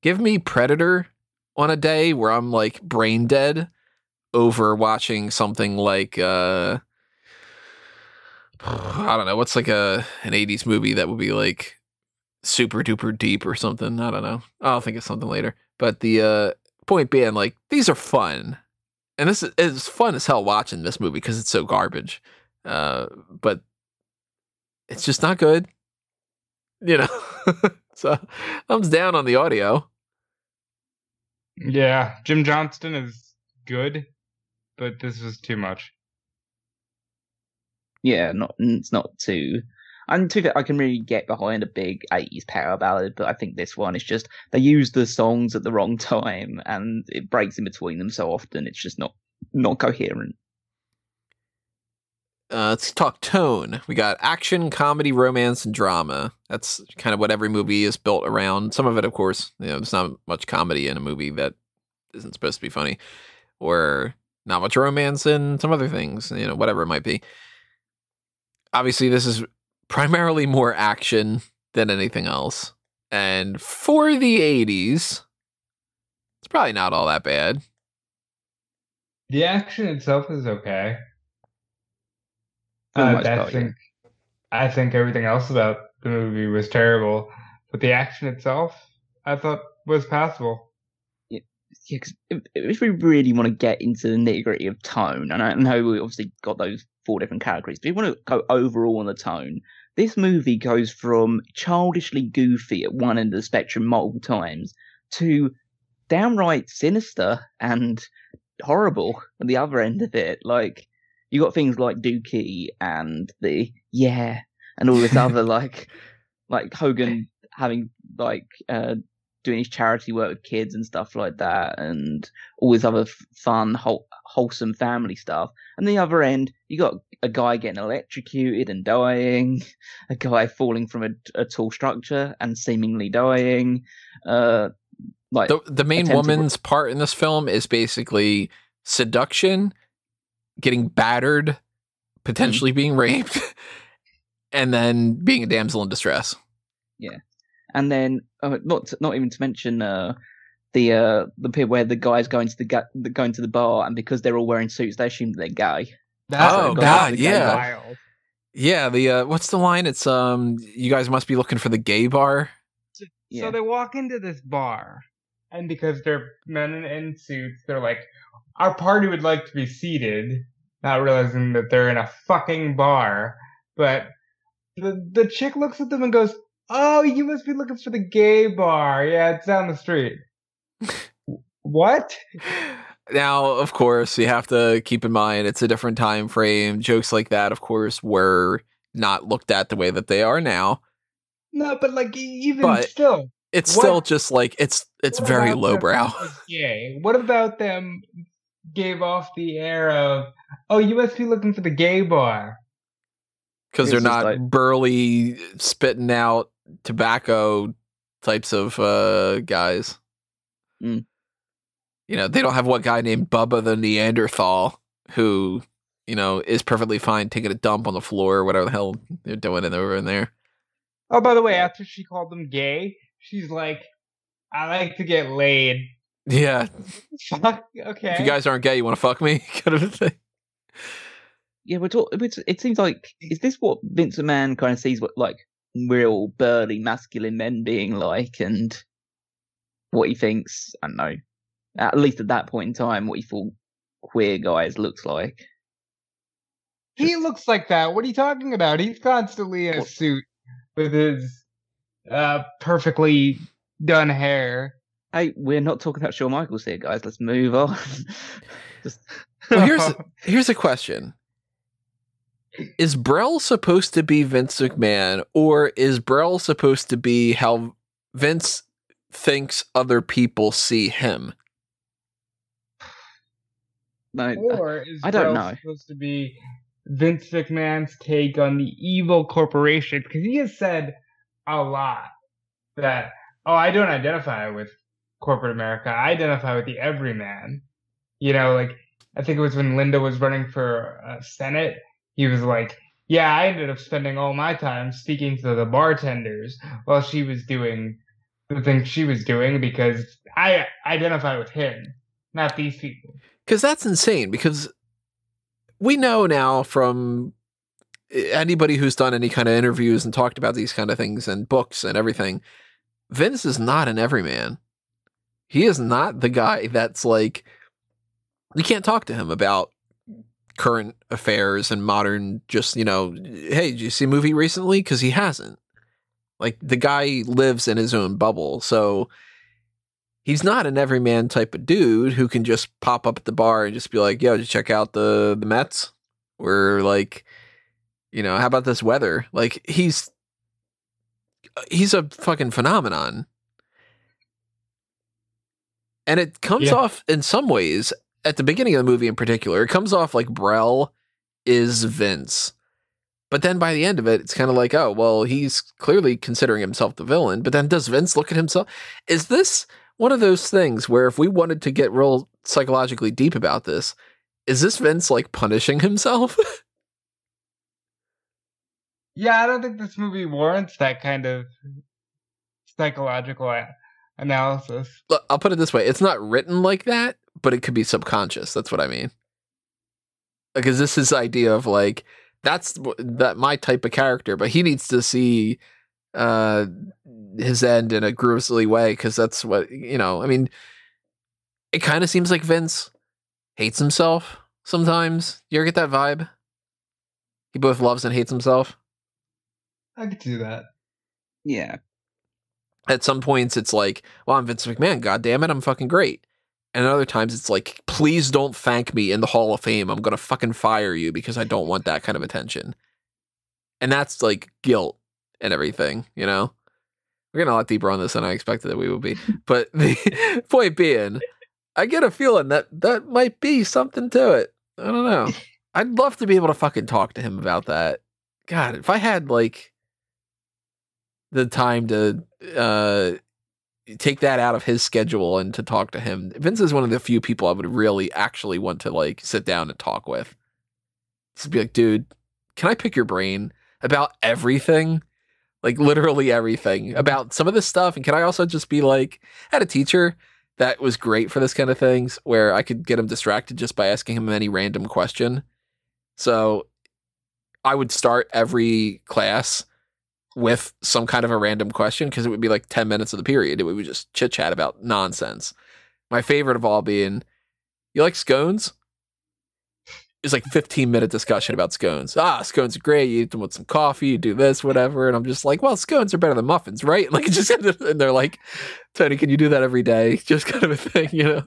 Speaker 1: Give me Predator on a day where I'm like brain dead over watching something like uh I don't know, what's like a an 80s movie that would be like super duper deep or something. I don't know. I'll think of something later. But the uh point being like these are fun. And this is it's fun as hell watching this movie because it's so garbage. Uh but it's just not good. You know. so thumbs down on the audio.
Speaker 2: Yeah, Jim Johnston is good, but this was too much.
Speaker 3: Yeah, not it's not too. And to that, I can really get behind a big '80s power ballad, but I think this one is just they use the songs at the wrong time, and it breaks in between them so often. It's just not not coherent.
Speaker 1: Uh, let's talk tone. We got action, comedy, romance, and drama. That's kind of what every movie is built around. Some of it, of course, you know, there's not much comedy in a movie that isn't supposed to be funny, or not much romance and some other things, you know, whatever it might be. Obviously, this is primarily more action than anything else. And for the 80s, it's probably not all that bad.
Speaker 2: The action itself is okay. Uh, I think I think everything else about the movie was terrible, but the action itself I thought was passable.
Speaker 3: Yeah, if we really want to get into the nitty gritty of tone, and I know we obviously got those four different categories, but if you want to go overall on the tone, this movie goes from childishly goofy at one end of the spectrum multiple times to downright sinister and horrible at the other end of it. Like you got things like Dookie and the yeah, and all this other like like Hogan having like uh doing his charity work with kids and stuff like that, and all this other fun, whole, wholesome family stuff. And the other end, you got a guy getting electrocuted and dying, a guy falling from a, a tall structure and seemingly dying. Uh, like
Speaker 1: the the main woman's part in this film is basically seduction, getting battered, potentially being raped, and then being a damsel in distress.
Speaker 3: And then uh, not to, not even to mention uh, the uh, the bit where the guys going to the, ga- the going to the bar, and because they're all wearing suits, they assume that they're gay.
Speaker 1: Oh, God, yeah.
Speaker 2: Wild.
Speaker 1: Yeah, the uh, what's the line? It's um, you guys must be looking for the gay bar.
Speaker 3: Yeah.
Speaker 2: So they walk into this bar, and because they're men in, in suits, they're like, "Our party would like to be seated," not realizing that they're in a fucking bar. But the the chick looks at them and goes, "Oh, you must be looking for the gay bar. Yeah, it's down the street." what?
Speaker 1: Now, of course, you have to keep in mind it's a different time frame. Jokes like that, of course, were not looked at the way that they are now.
Speaker 2: No, but like even
Speaker 1: But-
Speaker 2: still,
Speaker 1: It's
Speaker 2: What-
Speaker 1: still just like it's it's very lowbrow.
Speaker 2: Gay. What about them gave off the air of, oh, you must be looking for the gay bar.
Speaker 1: Because they're not
Speaker 3: like-
Speaker 1: burly spitting out tobacco types of uh guys
Speaker 3: Mm.
Speaker 1: you know they don't have one guy named bubba the neanderthal who you know, is perfectly fine taking a dump on the floor or whatever the hell they're doing it over in there.
Speaker 2: Oh, by the way, after she called them gay, she's like, "I like to get laid."
Speaker 1: Yeah.
Speaker 2: Fuck. Okay.
Speaker 1: If you guys aren't gay, you want to fuck me? kind of thing.
Speaker 3: Yeah, we're talking. It seems like is this what Vince McMahon kind of sees what like real burly masculine men being like, and what he thinks? I don't know. At least at that point in time, what he thought queer guys looks like.
Speaker 2: He looks like that. What are you talking about? He's constantly in a
Speaker 3: What?
Speaker 2: suit with his uh perfectly done hair.
Speaker 3: Hey, we're not talking about Shawn Michaels here, guys. Let's move on. Just
Speaker 1: Well, here's here's a question: Is Brell supposed to be Vince McMahon, or is Brell supposed to be how Vince thinks other people see him?
Speaker 3: no,
Speaker 2: or is
Speaker 3: I don't
Speaker 2: Brell
Speaker 3: know.
Speaker 2: supposed to be Vince McMahon's take on the evil corporation? Because he has said a lot that oh, I don't identify with corporate America. I identify with the everyman. You know, like I think it was when Linda was running for uh, Senate. He was like, "Yeah, I ended up spending all my time speaking to the bartenders while she was doing the thing she was doing because I identify with him, not these people."
Speaker 1: Because that's insane. Because we know now from eh, anybody who's done any kind of interviews and talked about these kind of things and books and everything, Vince is not an everyman. He is not the guy that's like you can't talk to him about current affairs and modern just, you know, hey, did you see a movie recently? Because he hasn't. Like the guy lives in his own bubble. So he's not an everyman type of dude who can just pop up at the bar and just be like, yo, did you check out the the Mets? Or like, you know, how about this weather? Like he's uh, he's a fucking phenomenon. And it comes
Speaker 2: Yeah.
Speaker 1: off in some ways at the beginning of the movie in particular, it comes off like Brell is Vince. But then by the end of it, it's kind of like, oh, well, he's clearly considering himself the villain. But then does Vince look at himself? Is this one of those things where if we wanted to get real psychologically deep about this, is this Vince like punishing himself?
Speaker 2: Yeah, I don't think this movie warrants that kind of psychological analysis.
Speaker 1: Look, I'll put it this way: it's not written like that, but it could be subconscious. That's what I mean. Because this is idea of like that's that my type of character, but he needs to see uh his end in a gruesomely way because that's what you know. I mean, it kind of seems like Vince hates himself sometimes. You ever get that vibe? He both loves and hates himself.
Speaker 2: I could do that.
Speaker 3: yeah,
Speaker 1: at some points it's like, well, I'm Vince McMahon, god damn it, I'm fucking great. And other times it's like, please don't thank me in the Hall of Fame. I'm gonna fucking fire you because I don't want that kind of attention. And that's like guilt and everything, you know? We're getting a lot deeper on this than I expected that we would be. But the point being, I get a feeling that that might be something to it. I don't know. I'd love to be able to fucking talk to him about that. God, if I had like the time to uh take that out of his schedule and to talk to him. Vince is one of the few people I would really actually want to like sit down and talk with. Just be like, dude, can I pick your brain about everything? Like literally everything about some of this stuff. And can I also just be like, I had a teacher that was great for this kind of things where I could get him distracted just by asking him any random question. So I would start every class with some kind of a random question because it would be like 10 minutes of the period. We would just chit chat about nonsense. My favorite of all being, you like scones? It's like 15 minute discussion about scones. Ah, scones are great. You eat them with some coffee, you do this, whatever. And I'm just like, well, scones are better than muffins, right? Like, just, and they're like, Tony, can you do that every day? Just kind of a thing, you know?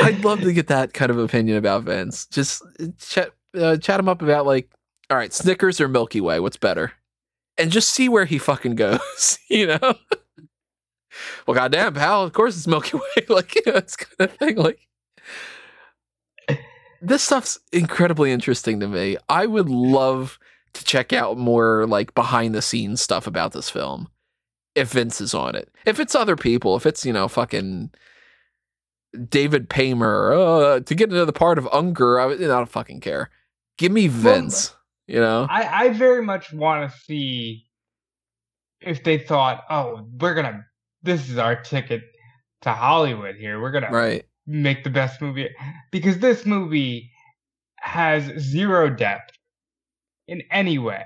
Speaker 1: I'd love to get that kind of opinion about Vince. Just chat, uh, chat him up about like, all right, Snickers or Milky Way, what's better? And just see where he fucking goes, you know? well, goddamn, pal, of course it's Milky Way. like, you know, it's kind of thing. Like, this stuff's incredibly interesting to me. I would love to check out more like behind the scenes stuff about this film if Vince is on it. If it's other people, if it's, you know, fucking David Paymer uh, to get into the part of Unger. I, I don't fucking care. Give me Vince. You know,
Speaker 2: I, I very much want to see if they thought, oh, we're gonna, this is our ticket to Hollywood here. We're gonna
Speaker 1: right?
Speaker 2: make the best movie because this movie has zero depth in any way.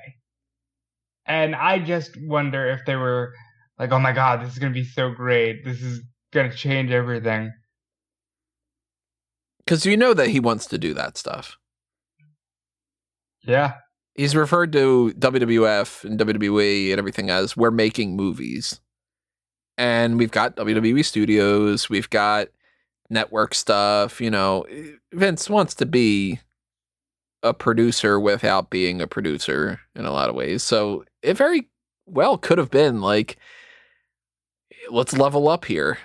Speaker 2: And I just wonder if they were like, oh my god, this is gonna be so great. This is gonna change everything.
Speaker 1: Because you know that he wants to do that stuff.
Speaker 2: Yeah.
Speaker 1: He's referred to WWF and WWE and everything as we're making movies. And we've got WWE studios, we've got network stuff, you know. Vince wants to be a producer without being a producer in a lot of ways. So it very well could have been like let's level up here.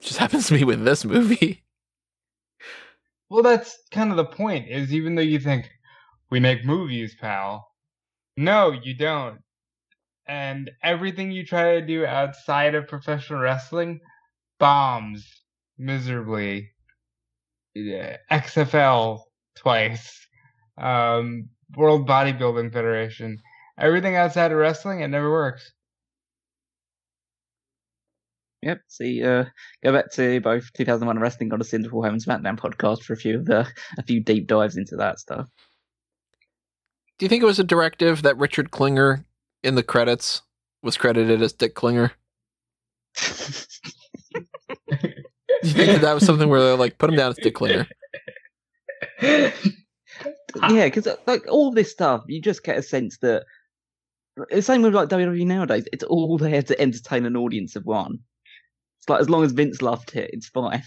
Speaker 1: Just happens to be with this movie.
Speaker 2: Well, that's kind of the point. Is even though you think we make movies, pal, no, you don't. And everything you try to do outside of professional wrestling bombs miserably. XFL twice. Um, World Bodybuilding Federation. Everything outside of wrestling, it never works.
Speaker 3: Yep. See, uh, go back to both 2001 Wrestling Goddess and Heaven SmackDown podcast for a few of the a few deep dives into that stuff.
Speaker 1: Do you think it was a directive that Richard Klinger in the credits was credited as Dick Klinger? Do you think that, that was something where they're like, put him down as Dick Klinger?
Speaker 3: yeah, because uh, like all this stuff, you just get a sense that the same with like WWE nowadays. It's all there to entertain an audience of one. It's like as long as Vince loved it, it's fine.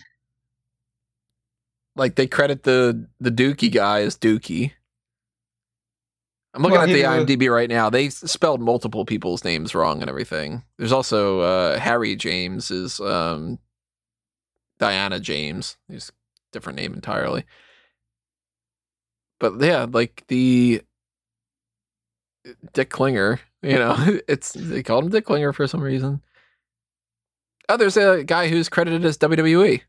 Speaker 1: Like they credit the the Dookie guy as Dookie. I'm looking
Speaker 2: Well,
Speaker 1: at the
Speaker 2: he was-
Speaker 1: IMDb right now. They spelled multiple people's names wrong and everything. There's also uh, Harry James is um, Diana James. He's a different name entirely. But yeah, like the Dick Klinger, you know, it's they called him Dick Klinger for some reason. Oh, there's a guy who's credited as WWE,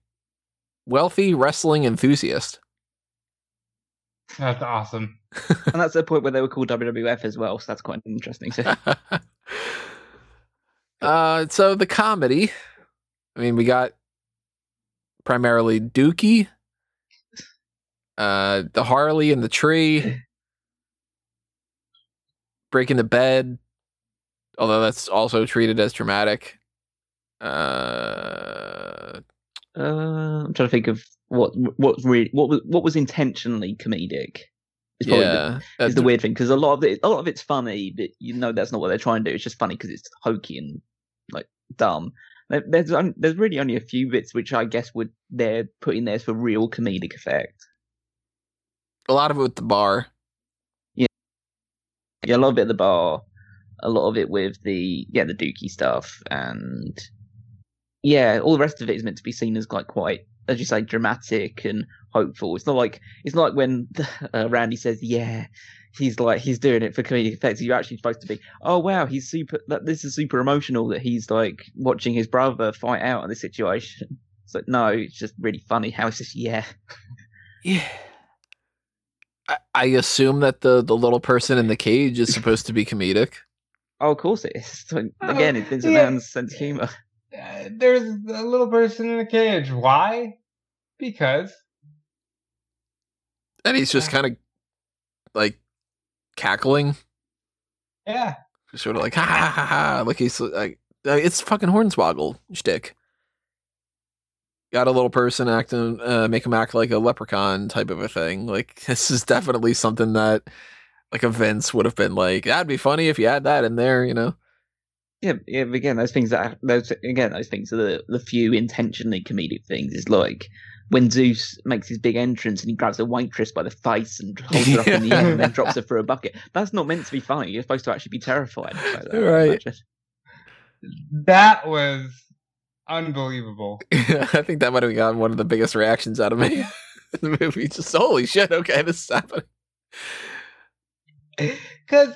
Speaker 1: wealthy wrestling enthusiast.
Speaker 2: That's awesome.
Speaker 3: And that's the point where they were called WWF as well. So that's quite an interesting. too.
Speaker 1: uh, so the comedy. I mean, we got primarily Dookie, uh, the Harley and the tree, breaking the bed, although that's also treated as dramatic. Uh,
Speaker 3: uh, I'm trying to think of what what really what was what was intentionally comedic. Is probably the,
Speaker 1: yeah,
Speaker 3: is the weird thing because a lot of it, a lot of it's funny, but you know that's not what they're trying to do. It's just funny because it's hokey and like dumb. There's there's really only a few bits which I guess would they're putting there for real comedic effect.
Speaker 1: a lot of it with the bar.
Speaker 3: Yeah, a lot of it at the bar, a lot of it with the yeah the Dookie stuff, and yeah, all the rest of it is meant to be seen as like quite, as you say, dramatic and hopeful. It's not like it's not like when uh, Randy says, "Yeah, he's like he's doing it for comedic effects." You're actually supposed to be, "Oh wow, he's super. That this is super emotional that he's like watching his brother fight out in this situation." It's like no, it's just really funny how it's just yeah.
Speaker 1: Yeah. I, I assume that the, the little person in the cage is supposed to be comedic.
Speaker 3: Oh, of course it is. So,
Speaker 2: Oh,
Speaker 3: again, it's Vincent
Speaker 2: yeah.
Speaker 3: Mann's sense of humor.
Speaker 2: Uh, there's a little person in a cage. Why? Because
Speaker 1: And he's just kind of like cackling,
Speaker 2: yeah,
Speaker 1: sort of like ha ha ha ha. Like he's like uh, it's fucking Hornswoggle shtick. Got a little person acting, uh, make him act like a leprechaun type of a thing. Like this is definitely something that like events would have been like. That'd be funny if you had that in there, you know.
Speaker 3: Yeah, yeah. Again, those things that those again those things are the the few intentionally comedic things. Is like when Zeus makes his big entrance and he grabs a waitress by the face and holds her up in the air and then drops her through a bucket. That's not meant to be funny. You're supposed to actually be terrified. by that,
Speaker 1: Right.
Speaker 2: that was unbelievable.
Speaker 1: I think that might have gotten one of the biggest reactions out of me in the movie. Just holy shit! Okay, this is happening.
Speaker 2: Because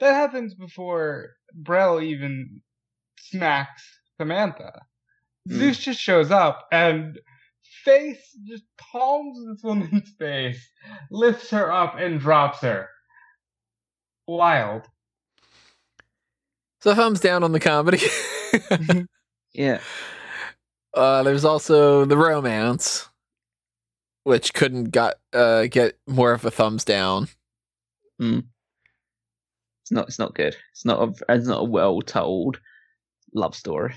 Speaker 2: that happens before Brell even smacks Samantha.
Speaker 3: Hmm.
Speaker 2: Zeus just shows up and face just palms this woman's face, lifts her up and drops her. Wild.
Speaker 1: So thumbs down on the comedy.
Speaker 3: Yeah.
Speaker 1: uh, there's also the romance, which couldn't got uh, get more of a thumbs down.
Speaker 3: It's not. It's not good. It's not a. It's not a well told love story.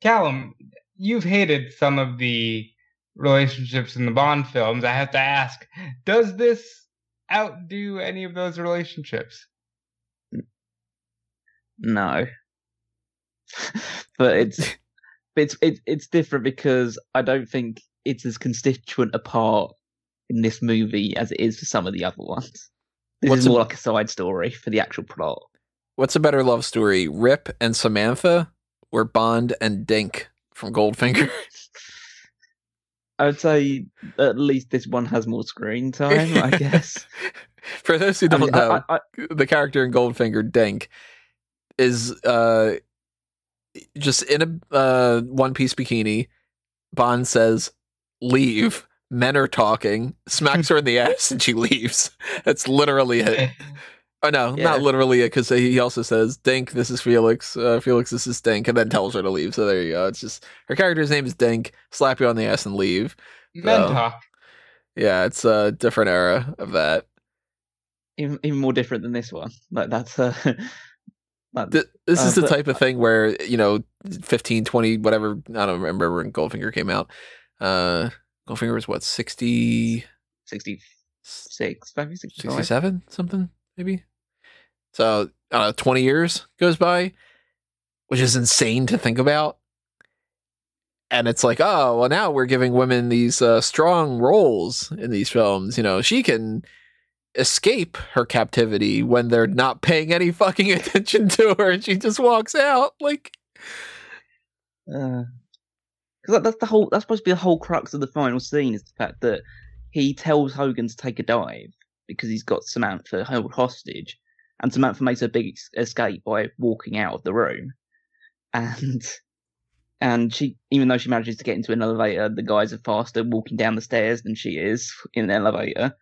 Speaker 2: Callum, you've hated some of the relationships in the Bond films. I have to ask, does this outdo any of those relationships?
Speaker 3: No. but it's it's it, it's different because I don't think it's as constituent a part in this movie as it is for some of the other ones. This
Speaker 1: What's
Speaker 3: is
Speaker 1: a-
Speaker 3: more like a side story for the actual plot.
Speaker 1: What's a better love story, Rip and Samantha, or Bond and Dink from Goldfinger?
Speaker 3: I would say at least this one has more screen time, I guess.
Speaker 1: For those who don't
Speaker 3: mean,
Speaker 1: know,
Speaker 3: I, I,
Speaker 1: the character in Goldfinger, Dink, is uh just in a uh, one piece bikini. Bond says, "Leave." Men are talking. Smacks her in the ass, and she leaves. That's literally it. Oh no,
Speaker 3: Yeah.
Speaker 1: not literally it, because he also says, "Dink, this is Felix. Uh, Felix, this is Dink," and then tells her to leave. So there you go. It's just her character's name is Dink. Slap you on the ass and leave.
Speaker 2: Men
Speaker 1: So- Yeah, it's a different era of that.
Speaker 3: even, even more different than this one. Like that's uh, like,
Speaker 1: Th- this
Speaker 3: Uh,
Speaker 1: is the
Speaker 3: but-
Speaker 1: type of thing where you know 15 20 whatever i don't remember when goldfinger came out uh goldfinger was what 60
Speaker 3: 66, maybe 65.
Speaker 1: 67 something maybe so i 20 years goes by which is insane to think about and it's like oh well now we're giving women these uh, strong roles in these films you know she can escape her captivity when they're not paying any fucking attention to her and she just walks out like
Speaker 3: because that, that's the whole. That's supposed to be the whole crux of the final scene is the fact that he tells Hogan to take a dive because he's got Samantha held hostage, and Samantha makes a big escape by walking out of the room, and and she, even though she manages to get into an elevator, the guys are faster walking down the stairs than she is in an elevator.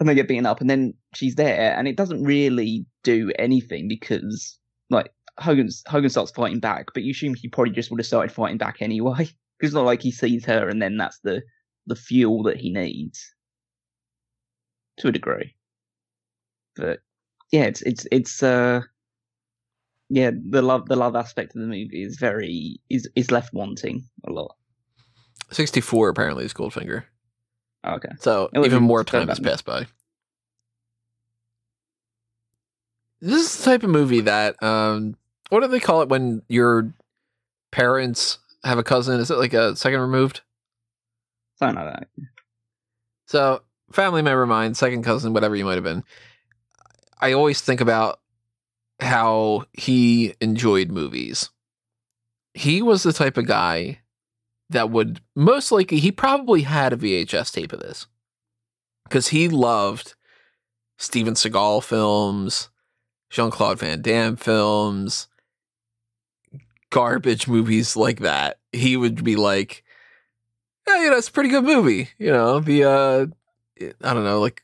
Speaker 3: And they get beaten up, and then she's there, and it doesn't really do anything because, like, Hogan Hogan starts fighting back, but you assume he probably just would have started fighting back anyway. It's not like he sees her and then that's the the fuel that he needs to a degree. But yeah, it's it's it's uh yeah the love the love aspect of the movie is very is is left wanting a lot.
Speaker 1: 64 apparently is goldfinger
Speaker 3: Okay,
Speaker 1: so even more time has passed by this is the type of movie that um what do they call it when your parents have a cousin is it like a second removed
Speaker 3: something like that.
Speaker 1: So, family member of mine, second cousin, whatever you might have been. I always think about how he enjoyed movies. He was the type of guy that would most likely, he probably had a VHS tape of this because he loved Steven Seagal films, Jean Claude Van Damme films, garbage movies like that. He would be like, yeah, you know, it's a pretty good movie. You know, the uh I don't know, like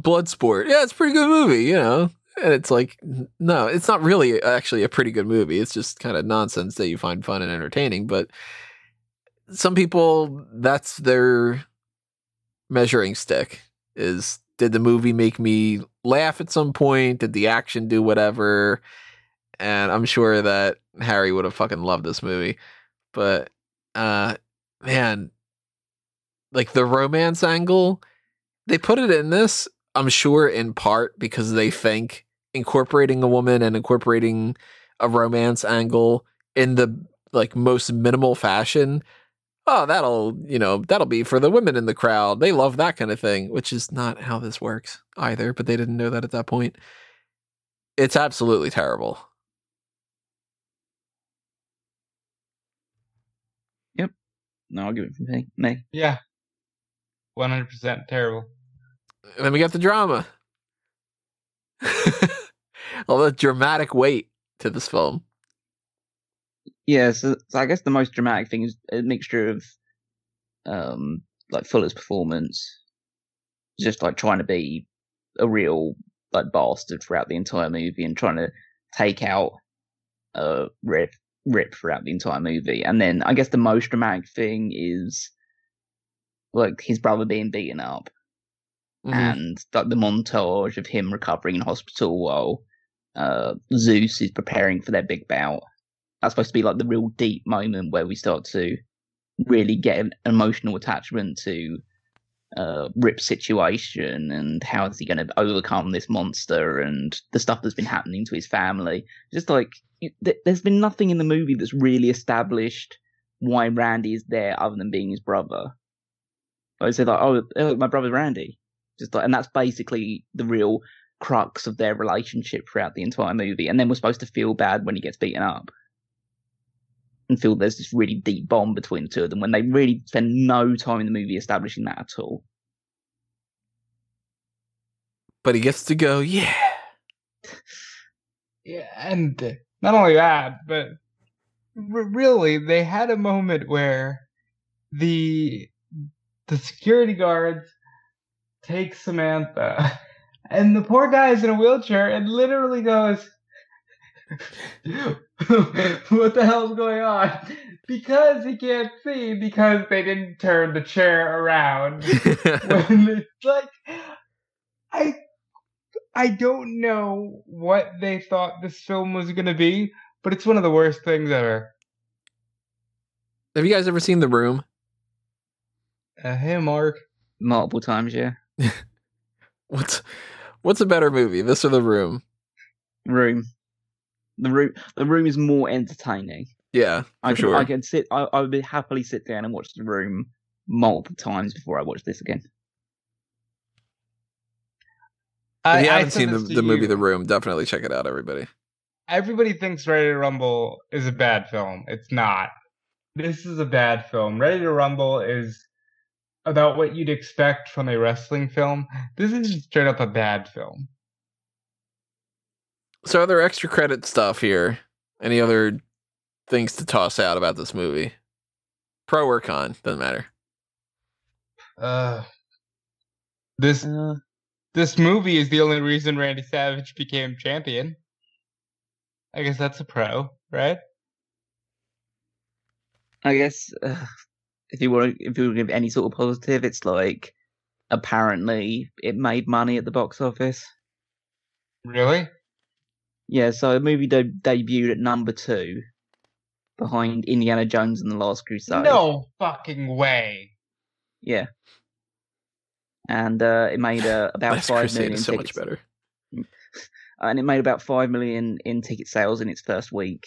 Speaker 1: Bloodsport. Yeah, it's a pretty good movie, you know. And it's like no, it's not really actually a pretty good movie. It's just kind of nonsense that you find fun and entertaining, but some people that's their measuring stick is did the movie make me laugh at some point? Did the action do whatever? And I'm sure that Harry would have fucking loved this movie. But uh man like the romance angle they put it in this i'm sure in part because they think incorporating a woman and incorporating a romance angle in the like most minimal fashion oh that'll you know that'll be for the women in the crowd they love that kind of thing which is not how this works either but they didn't know that at that point it's absolutely terrible yep
Speaker 3: No, I'll give it from me. Me.
Speaker 2: Yeah. 100% terrible.
Speaker 1: And then we got the drama. All the dramatic weight to this film.
Speaker 3: Yeah, so, so I guess the most dramatic thing is a mixture of um like Fuller's performance, just like trying to be a real like bastard throughout the entire movie and trying to take out uh Rip Rip throughout the entire movie. And then I guess the most dramatic thing is like his brother being beaten up
Speaker 1: Mhm.
Speaker 3: and like the montage of him recovering in hospital while uh, Zeus is preparing for their big bout. That's supposed to be like the real deep moment where we start to really get an emotional attachment to uh, Rip's situation and how is he going to overcome this monster and the stuff that's been happening to his family. Just like th- there's been nothing in the movie that's really established why Randy is there other than being his brother. I say like, oh, oh, my brother Randy. Just like, and that's basically the real crux of their relationship throughout the entire movie. And then we're supposed to feel bad when he gets beaten up, and feel there's this really deep bond between the two of them when they really spend no time in the movie establishing that at all.
Speaker 1: But he gets to go, yeah.
Speaker 2: Yeah, and not only that, but r- really, they had a moment where the the security guards take Samantha, and the poor guy is in a wheelchair and literally goes, "What the hell's going on?" Because he can't see because they didn't turn the chair around. when it's like I I don't know what they thought this film was gonna be, but it's one of the worst things ever.
Speaker 1: Have you guys ever seen The Room?
Speaker 2: Uh, hey Mark.
Speaker 3: Multiple times, yeah.
Speaker 1: What's what's a better movie, this or The Room?
Speaker 3: Room. The room. The room is more entertaining.
Speaker 1: Yeah,
Speaker 3: I can,
Speaker 1: sure.
Speaker 3: I could sit. I, I would be happily sit down and watch the room multiple times before I watch this again.
Speaker 1: If you
Speaker 2: I- I
Speaker 1: haven't
Speaker 2: said
Speaker 1: seen the, the movie
Speaker 2: you.
Speaker 1: The Room, definitely check it out, everybody.
Speaker 2: Everybody thinks Ready to Rumble is a bad film. It's not. This is a bad film. Ready to Rumble is about what you'd expect from a wrestling film. This is just straight up a bad film.
Speaker 1: So, other extra credit stuff here. Any other things to toss out about this movie? Pro or con, doesn't matter.
Speaker 2: Uh, this
Speaker 3: Uh,
Speaker 2: this movie is the only reason Randy Savage became champion. I guess that's a pro, right?
Speaker 3: I guess uh, if you want, if you want to give any sort of positive, it's like apparently it made money at the box office.
Speaker 2: Really?
Speaker 3: Yeah, so the movie de- debuted at number two, behind Indiana Jones and the Last Crusade.
Speaker 2: No fucking way.
Speaker 3: Yeah. And uh, it made uh, about
Speaker 1: Last
Speaker 3: five
Speaker 1: Crusade
Speaker 3: million
Speaker 1: is so much better.
Speaker 3: and it made about five million in ticket sales in its first week.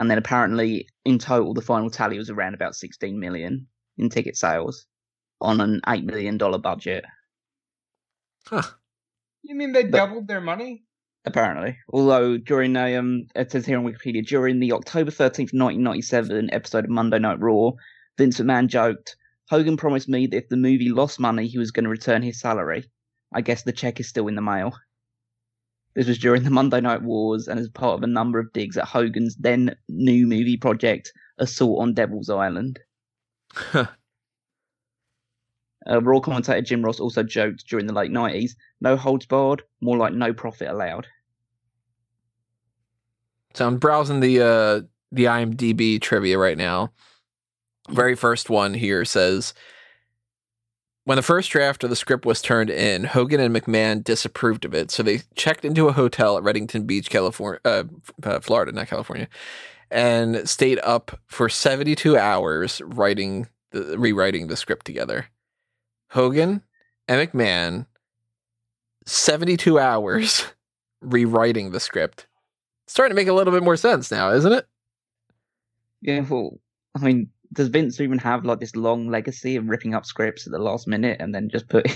Speaker 3: And then apparently, in total, the final tally was around about sixteen million in ticket sales on an eight million dollar budget.
Speaker 1: Huh.
Speaker 2: You mean they
Speaker 3: But-
Speaker 2: doubled their money?
Speaker 3: Apparently, although during a um, it says here on Wikipedia during the October thirteenth, nineteen ninety seven episode of Monday Night Raw, Vince McMahon joked, "Hogan promised me that if the movie lost money, he was going to return his salary. I guess the check is still in the mail." This was during the Monday Night Wars and as part of a number of digs at Hogan's then new movie project, Assault on Devil's Island. Uh, Raw commentator Jim Ross also joked during the late 90s, no holds barred, more like no profit allowed.
Speaker 1: So I'm browsing the uh the IMDb trivia right now. Very first one here says when the first draft of the script was turned in, Hogan and McMahon disapproved of it, so they checked into a hotel at Redington Beach, California, uh, uh, Florida, not California, and stayed up for 72 hours writing the rewriting the script together. Hogan and McMahon 72 hours rewriting the script. Starting to make a little bit more sense now, isn't it?
Speaker 3: Yeah, well, I mean, does Vince even have like this long legacy of ripping up scripts at the last minute and then just put?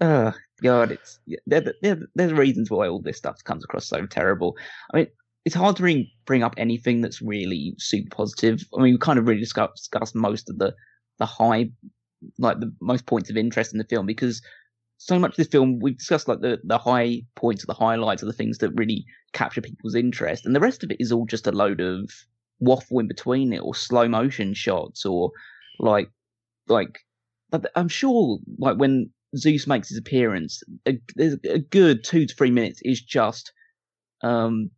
Speaker 3: oh God, it's there, there, there's reasons why all this stuff comes across so terrible. I mean, it's hard to bring bring up anything that's really super positive. I mean, we kind of really discussed, discussed most of the the high, like the most points of interest in the film because so much of this film we've discussed like the the high points the highlights of the things that really capture people's interest, and the rest of it is all just a load of waffle in between it, or slow motion shots, or like like. I'm sure, like when Zeus makes his appearance, a, a good two to three minutes is just, um,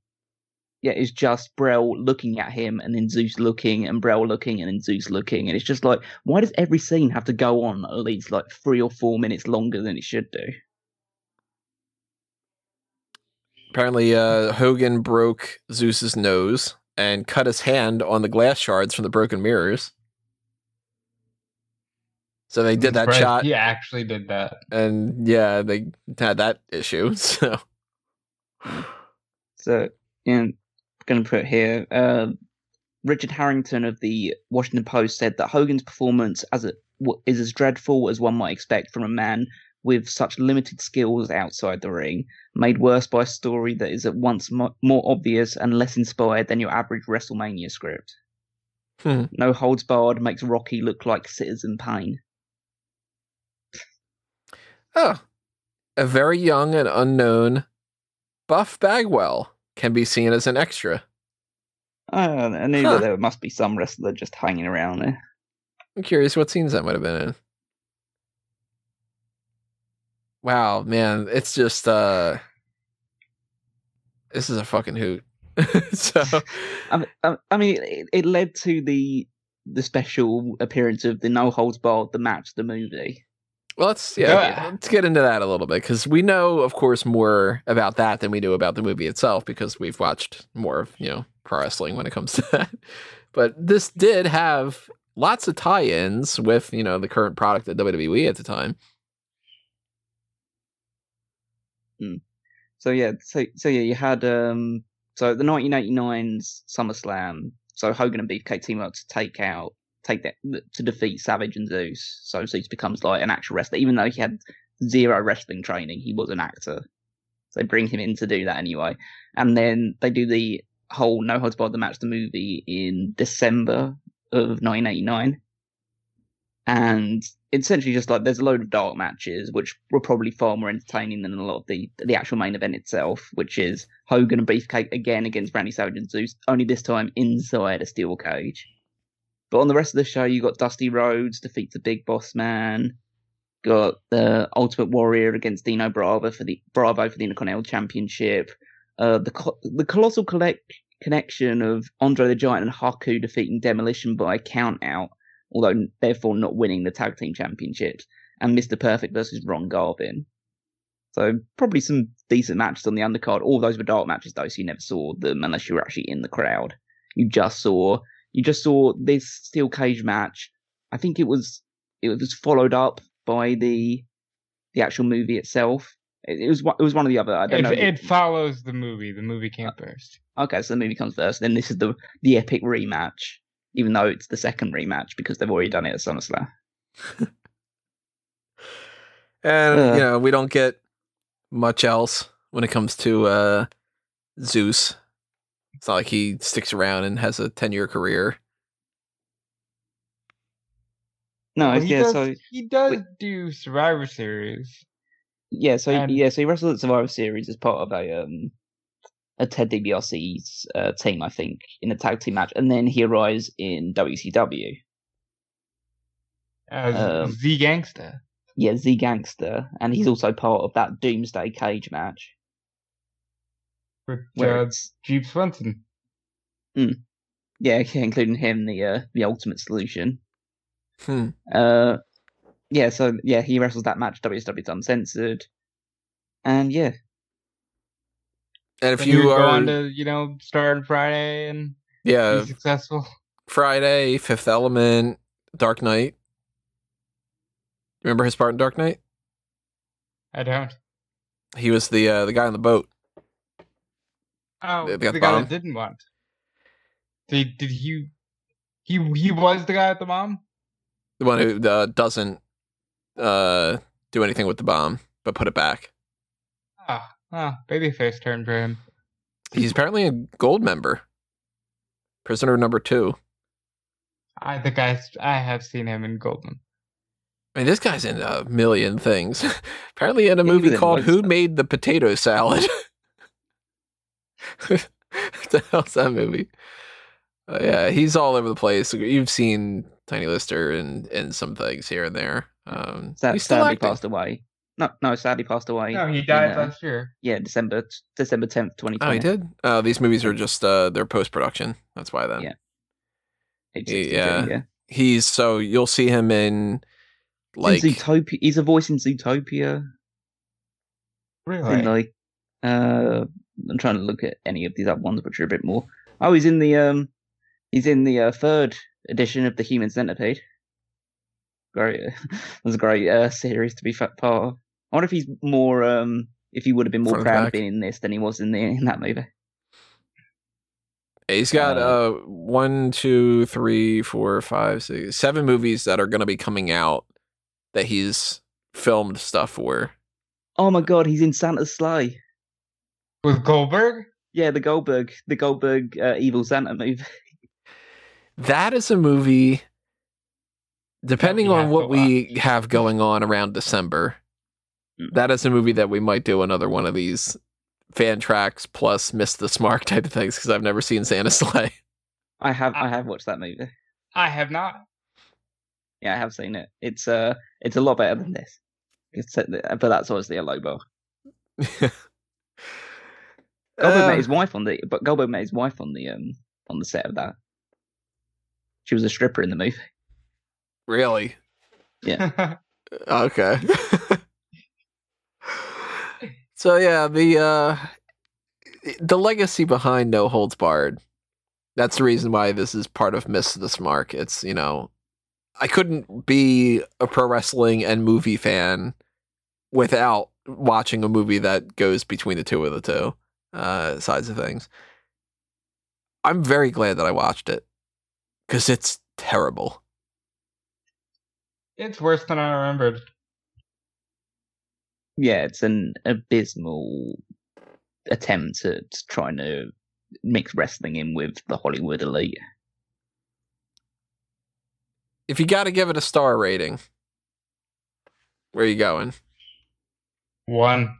Speaker 3: yeah, it's just Brell looking at him and then Zeus looking and Brell looking and then Zeus looking, and it's just like, why does every scene have to go on at least like three or four minutes longer than it should do?
Speaker 1: Apparently, uh, Hogan broke Zeus's nose and cut his hand on the glass shards from the broken mirrors. So they did that
Speaker 2: Surprised
Speaker 1: shot,
Speaker 2: He actually did that.
Speaker 1: and yeah, they had that issue. So
Speaker 3: So, yeah, I'm going to put here. Uh, Richard Harrington of the Washington Post said that Hogan's performance as a, w- is as dreadful as one might expect from a man with such limited skills outside the ring, made worse by a story that is at once mo- more obvious and less inspired than your average WrestleMania script.
Speaker 1: Hmm.
Speaker 3: No holds barred makes Rocky look like Citizen Kane.
Speaker 1: Oh, a very young and unknown Buff Bagwell can be seen as an extra.
Speaker 3: Uh, I knew
Speaker 1: Huh.
Speaker 3: that there must be some wrestler just hanging around there.
Speaker 1: I'm curious what scenes that might have been in. Wow, man, it's just uh this is a fucking hoot. so
Speaker 3: I, mean- I, I mean, it, it led to the the special appearance of the No Holds Barred, the match, the movie.
Speaker 1: Well, let's yeah,
Speaker 2: Yeah.
Speaker 1: let's get into that a little bit because we know, of course, more about that than we do about the movie itself because we've watched more of you know pro wrestling when it comes to that. But this did have lots of tie-ins with you know the current product at WWE at the time.
Speaker 3: So yeah, so so yeah, you had um, so the 1989's SummerSlam. So Hogan and Beefcake team up to take out, take that to defeat Savage and Zeus. So Zeus becomes like an actual wrestler, even though he had zero wrestling training. He was an actor. So they bring him in to do that anyway, and then they do the whole No Holds Barred the match, the movie in December of 1989. And it's essentially just like there's a load of dark matches, which were probably far more entertaining than a lot of the the actual main event itself, which is Hogan and Beefcake again against Randy Savage and Zeus, only this time inside a steel cage. But on the rest of the show, you got Dusty Rhodes defeats the Big Boss Man, got the Ultimate Warrior against Dino Bravo for the Bravo for the Intercontinental Championship, uh, the the colossal collect- connection of Andre the Giant and Haku defeating Demolition by count out although therefore not winning the tag team championships, and Mr. Perfect versus Ron Garvin. So probably some decent matches on the undercard. All those were dark matches though, so you never saw them unless you were actually in the crowd. You just saw you just saw this steel cage match. I think it was it was followed up by the the actual movie itself. It, it was one- it was one or the other. I don't
Speaker 2: It,
Speaker 3: know.
Speaker 2: it follows the movie. The movie came
Speaker 1: Uh,
Speaker 2: first.
Speaker 3: Okay, so the movie comes first. Then this is the the epic rematch, even though it's the second rematch because they've already done it at SummerSlam.
Speaker 1: And
Speaker 3: Uh.
Speaker 1: you know, we don't get much else when it comes to uh Zeus. It's not like he sticks around and has a ten year career.
Speaker 3: No,
Speaker 2: Well, he
Speaker 3: yeah,
Speaker 2: does,
Speaker 3: so
Speaker 2: he does
Speaker 3: wait.
Speaker 2: do Survivor Series.
Speaker 3: yeah, so
Speaker 2: and-
Speaker 3: yeah, so he wrestled at Survivor Series as part of a um a Ted DiBiase's uh, team, I think, in a tag team match, and then he arrives in WCW.
Speaker 2: As
Speaker 3: Um,
Speaker 2: Z Gangsta.
Speaker 3: Yeah, Z Gangster, and he's also part of that Doomsday Cage match.
Speaker 2: With
Speaker 3: Where
Speaker 2: uh,
Speaker 3: it's
Speaker 2: Jeep Swenson.
Speaker 3: yeah, yeah, including him, the uh, the Ultimate Solution.
Speaker 1: Hmm.
Speaker 3: Uh, yeah, so yeah, he wrestles that match WCW Uncensored, and yeah,
Speaker 1: And if
Speaker 2: Then he would
Speaker 1: you
Speaker 2: go
Speaker 1: are
Speaker 2: on to, you know, start on Friday and
Speaker 1: yeah,
Speaker 2: be successful.
Speaker 1: Friday, Fifth Element, Dark Knight. Remember his part in Dark Knight?
Speaker 2: I don't.
Speaker 1: He was the uh, the guy on the boat.
Speaker 2: Oh,
Speaker 1: They
Speaker 2: the,
Speaker 1: the
Speaker 2: guy
Speaker 1: bomb?
Speaker 2: that didn't want. Did did he? He he was the guy at the bomb.
Speaker 1: The one who uh, doesn't uh, do anything with the bomb, but put it back.
Speaker 2: Ah, ah, babyface turn for him.
Speaker 1: He's apparently a gold member. Prisoner number two.
Speaker 2: I think I I have seen him in Goldman.
Speaker 1: I mean, this guy's in a million things. Apparently, in a movie called "Who
Speaker 3: of-
Speaker 1: Made the Potato Salad." what the hell's that movie? Uh, yeah, he's all over the place. You've seen Tiny Lister and and some things here and there. Um,
Speaker 3: Sad,
Speaker 1: he's still
Speaker 3: sadly
Speaker 1: acting.
Speaker 3: passed away. No, no, sadly passed away.
Speaker 2: No, he
Speaker 3: in,
Speaker 2: died
Speaker 3: uh,
Speaker 2: last year.
Speaker 3: Yeah, December December tenth, twenty
Speaker 1: Oh, he did. Uh, these movies are just uh, they're post production. That's why then.
Speaker 3: Yeah.
Speaker 1: Yeah.
Speaker 3: yeah.
Speaker 1: He's so you'll see him in like
Speaker 3: in Zootopia, he's a voice in Zootopia.
Speaker 2: Really?
Speaker 3: And like, uh, I'm trying to look at any of these other ones, which are a bit more. Oh, he's in the um, he's in the uh, third edition of the Human Centipede. Great, was a great uh, series to be part of. I wonder if he's more um, if he would have been more
Speaker 1: Front
Speaker 3: proud
Speaker 1: back.
Speaker 3: of being in this than he was in the in that movie.
Speaker 1: He's got
Speaker 3: Uh,
Speaker 1: uh one, two, three, four, five, six, seven movies that are going to be coming out that he's filmed stuff for.
Speaker 3: Oh my god, he's in Santa's Slay.
Speaker 2: With Goldberg?
Speaker 3: Yeah, the Goldberg, the Goldberg uh, evil Santa movie.
Speaker 1: That is a movie. Depending on what
Speaker 2: to
Speaker 1: we have going on around December,
Speaker 3: Mm.
Speaker 1: that is a movie that we might do another one of these fan tracks plus miss the mark type of things because I've never seen Santa Slay.
Speaker 3: I have,
Speaker 2: Ah.
Speaker 3: I have watched that movie.
Speaker 2: I have not.
Speaker 3: Yeah, I have seen it. It's uh, it's a lot better than this. It's, uh, but that's obviously a low bar. Goldberg
Speaker 1: Uh,
Speaker 3: met his wife on the, but Goldberg met his wife on the um on the set of that. She was a stripper in the movie.
Speaker 1: really? Yeah. okay. so yeah, the uh the legacy behind No Holds Barred. That's the reason why this is part of Miss This Mark. It's, you know, I couldn't be a pro wrestling and movie fan without watching a movie that goes between the two of the two uh sides of things. I'm very glad that I watched it cuz it's terrible.
Speaker 2: it's worse than I remembered.
Speaker 3: Yeah, it's an abysmal attempt at trying to mix wrestling in with the Hollywood elite.
Speaker 1: If you got to give it a star rating, where are you going?
Speaker 2: One.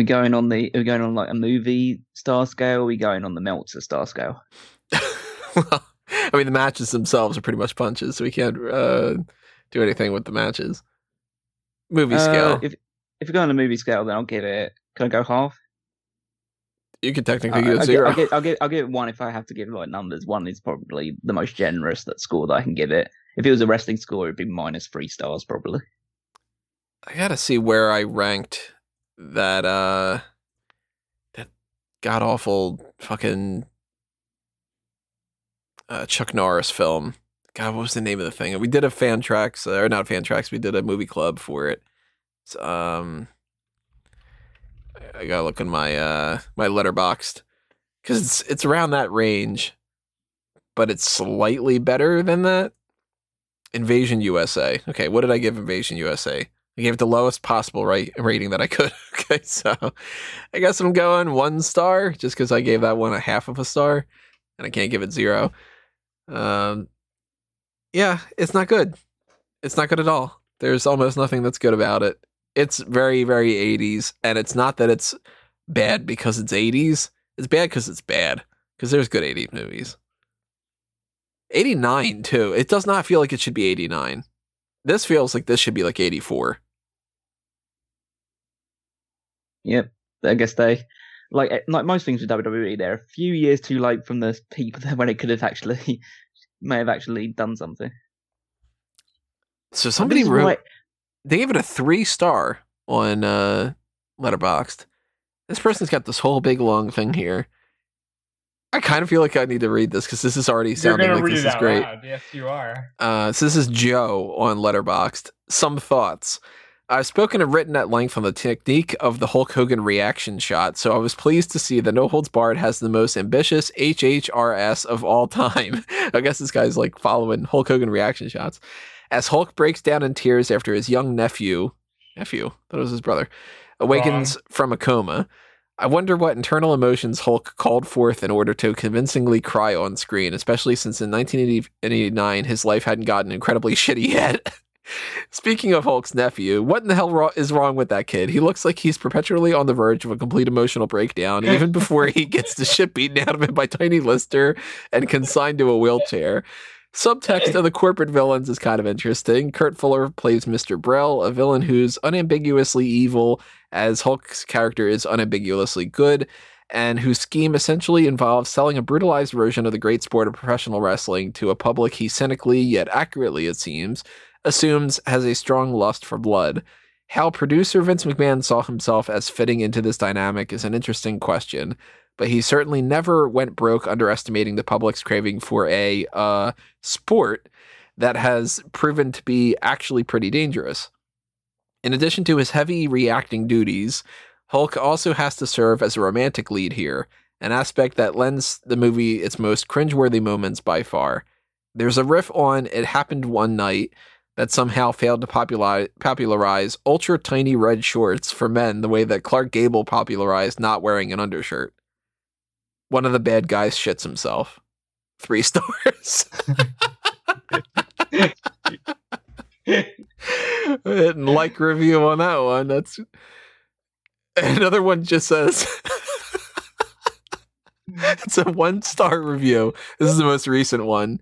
Speaker 3: We going on the? Are we going on like a movie star scale? Are we going on the Meltzer star scale?
Speaker 1: well, I mean, the matches themselves are pretty much punches, so we can't uh, do anything with the matches. Movie
Speaker 3: Uh,
Speaker 1: scale,
Speaker 3: if if we go on the movie scale, then I'll give it. Can I go half?
Speaker 1: you could technically
Speaker 3: I-
Speaker 1: give
Speaker 3: I'll,
Speaker 1: it
Speaker 3: gi-
Speaker 1: zero.
Speaker 3: I'll, give, I'll give I'll give it one if I have to give like numbers. One is probably the most generous that score that I can give it. If it was a wrestling score, it'd be minus three stars probably.
Speaker 1: I gotta see where I ranked that uh that god awful fucking uh, Chuck Norris film. God, what was the name of the thing? We did a fan tracks or not fan tracks. We did a movie club for it. It's, um, I gotta look in my uh my Letterboxd because it's it's around that range, but it's slightly better than that. Invasion USA. Okay, what did I give Invasion USA? I gave it the lowest possible right rating that I could. Okay, so I guess I'm going one star just because I gave that one a half of a star, and I can't give it zero. Um, yeah, it's not good. It's not good at all. There's almost nothing that's good about it. It's very, very 80s, and it's not that it's bad because it's 80s. It's bad because it's bad. Because there's good 80s movies. 89 too. It does not feel like it should be 89. This feels like this should be like 84.
Speaker 3: Yep. I guess they like eh, like most things with WWE, they're a few years too late from the people when it could have actually may have actually done something.
Speaker 1: So somebody wrote
Speaker 3: why-
Speaker 1: they gave it a three star on uh Letterboxd this person's got this whole big long thing here i kind of feel like i need to read this because this is already sounding like this is great
Speaker 2: loud. Yes, you are.
Speaker 1: uh so this is joe on Letterboxd some thoughts I've spoken and written at length on the technique of the Hulk Hogan reaction shot, so I was pleased to see that No Holds Barred has the most ambitious HHRS of all time. I guess this guy's like following Hulk Hogan reaction shots. As Hulk breaks down in tears after his young nephew, nephew, that was his brother, awakens from a coma. I wonder what internal emotions Hulk called forth in order to convincingly cry on screen, especially since in 1989 his life hadn't gotten incredibly shitty yet. Speaking of Hulk's nephew, what in the hell is wrong with that kid? He looks like he's perpetually on the verge of a complete emotional breakdown, even before he gets the shit beaten out of him by Tiny Lister and consigned to a wheelchair. Subtext of the corporate villains is kind of interesting. Kurt Fuller plays Mr. Brell, a villain who's unambiguously evil, as Hulk's character is unambiguously good, and whose scheme essentially involves selling a brutalized version of the great sport of professional wrestling to a public he cynically, yet accurately it seems, assumes has a strong lust for blood. How producer Vince McMahon saw himself as fitting into this dynamic is an interesting question but he certainly never went broke underestimating the public's craving for a uh, sport that has proven to be actually pretty dangerous. In addition to his heavy reacting duties, Hulk also has to serve as a romantic lead here, an aspect that lends the movie its most cringeworthy moments by far. There's a riff on It Happened One Night that somehow failed to popularize, ultra tiny red shorts for men the way that Clark Gable popularized not wearing an undershirt one of the bad guys shits himself. Three stars. and like review on that one. That's another one just says it's a one star review. This is the most recent one.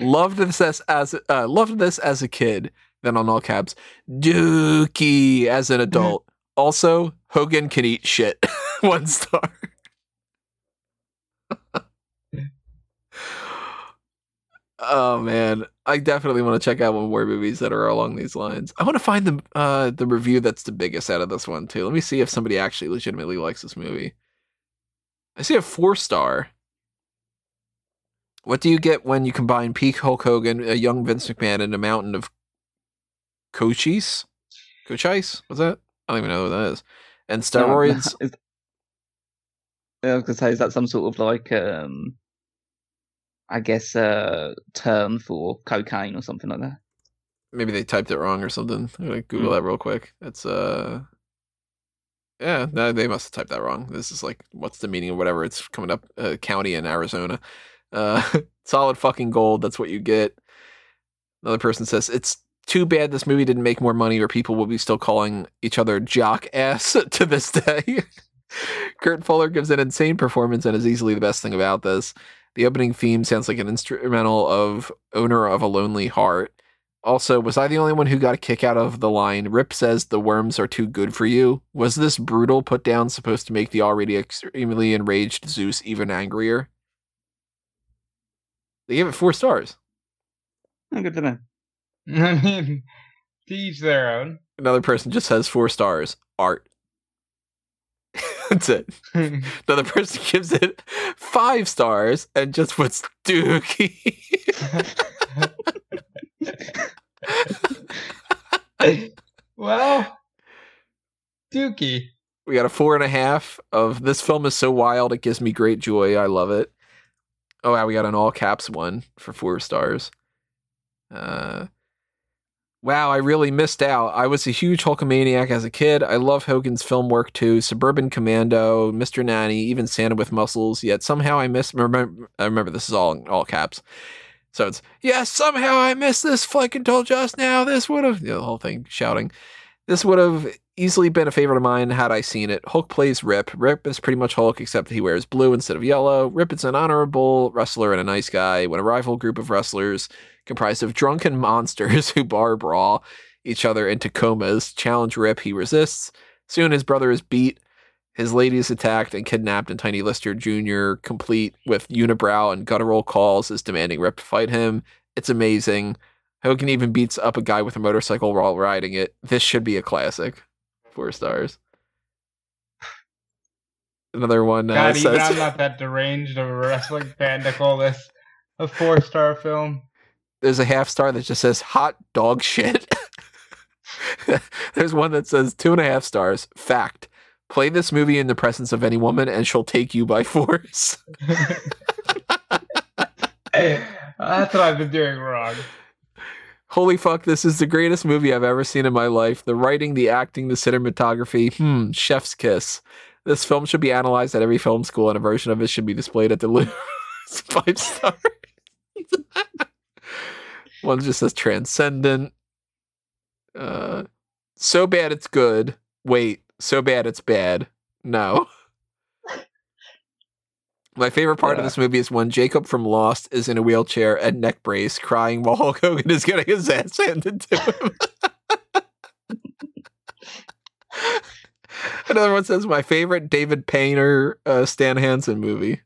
Speaker 1: Loved this as, as uh, loved this as a kid. Then on all caps, Dookie as an adult. Also, Hogan can eat shit. one star. oh man, I definitely want to check out one more movies that are along these lines. I want to find the uh, the review that's the biggest out of this one too. Let me see if somebody actually legitimately likes this movie. I see a four star. What do you get when you combine peak Hulk Hogan, a young Vince McMahon, and a mountain of cochise? Cochise? What's that? I don't even know what that is. And steroids.
Speaker 3: No, I was gonna say, is that some sort of like, um, I guess, uh, term for cocaine or something like that?
Speaker 1: Maybe they typed it wrong or something. I'm gonna Google mm. that real quick. It's uh, yeah, no, they must have typed that wrong. This is like, what's the meaning of whatever? It's coming up, uh, county in Arizona. Uh, solid fucking gold. That's what you get. Another person says it's too bad this movie didn't make more money, or people will be still calling each other jock ass to this day. Kurt Fuller gives an insane performance and is easily the best thing about this. The opening theme sounds like an instrumental of Owner of a Lonely Heart. Also, was I the only one who got a kick out of the line, Rip says the worms are too good for you? Was this brutal put down supposed to make the already extremely enraged Zeus even angrier? They gave it four stars.
Speaker 3: Oh, good to know.
Speaker 2: I mean, to each their own.
Speaker 1: Another person just says four stars. Art. That's it. Another person gives it five stars and just puts Dookie.
Speaker 2: well, Dookie.
Speaker 1: We got a four and a half of this film is so wild it gives me great joy. I love it. Oh wow, we got an all caps one for four stars. Uh Wow, I really missed out. I was a huge Hulkamaniac as a kid. I love Hogan's film work too. Suburban Commando, Mr. Nanny, even Santa with Muscles. Yet somehow I missed. Remember, I remember this is all all caps. So it's. Yeah, somehow I missed this flick until just now. This would have you know, the whole thing shouting. This would have easily been a favorite of mine had I seen it. Hulk plays Rip. Rip is pretty much Hulk except he wears blue instead of yellow. Rip is an honorable wrestler and a nice guy. When a rival group of wrestlers comprised of drunken monsters who bar brawl each other into comas. Challenge Rip, he resists. Soon his brother is beat, his lady is attacked and kidnapped, and Tiny Lister Jr., complete with unibrow and guttural calls, is demanding Rip to fight him. It's amazing. Hogan even beats up a guy with a motorcycle while riding it. This should be a classic. Four stars. Another one. Uh,
Speaker 2: God, even I'm not that deranged of a wrestling fan to call this a four star film
Speaker 1: there's a half star that just says hot dog shit. there's one that says two and a half stars. Fact. Play this movie in the presence of any woman and she'll take you by force.
Speaker 2: That's what I've been doing wrong.
Speaker 1: Holy fuck, this is the greatest movie I've ever seen in my life. The writing, the acting, the cinematography, hmm, chef's kiss. This film should be analyzed at every film school, and a version of it should be displayed at the Louvre. Five stars. One just says transcendent. Uh, so bad it's good. Wait, so bad it's bad. No. My favorite part of this movie is when Jacob from Lost is in a wheelchair and neck brace, crying while Hulk Hogan is getting his ass handed to him. Another one says my favorite David Paymer uh, Stan Hansen movie.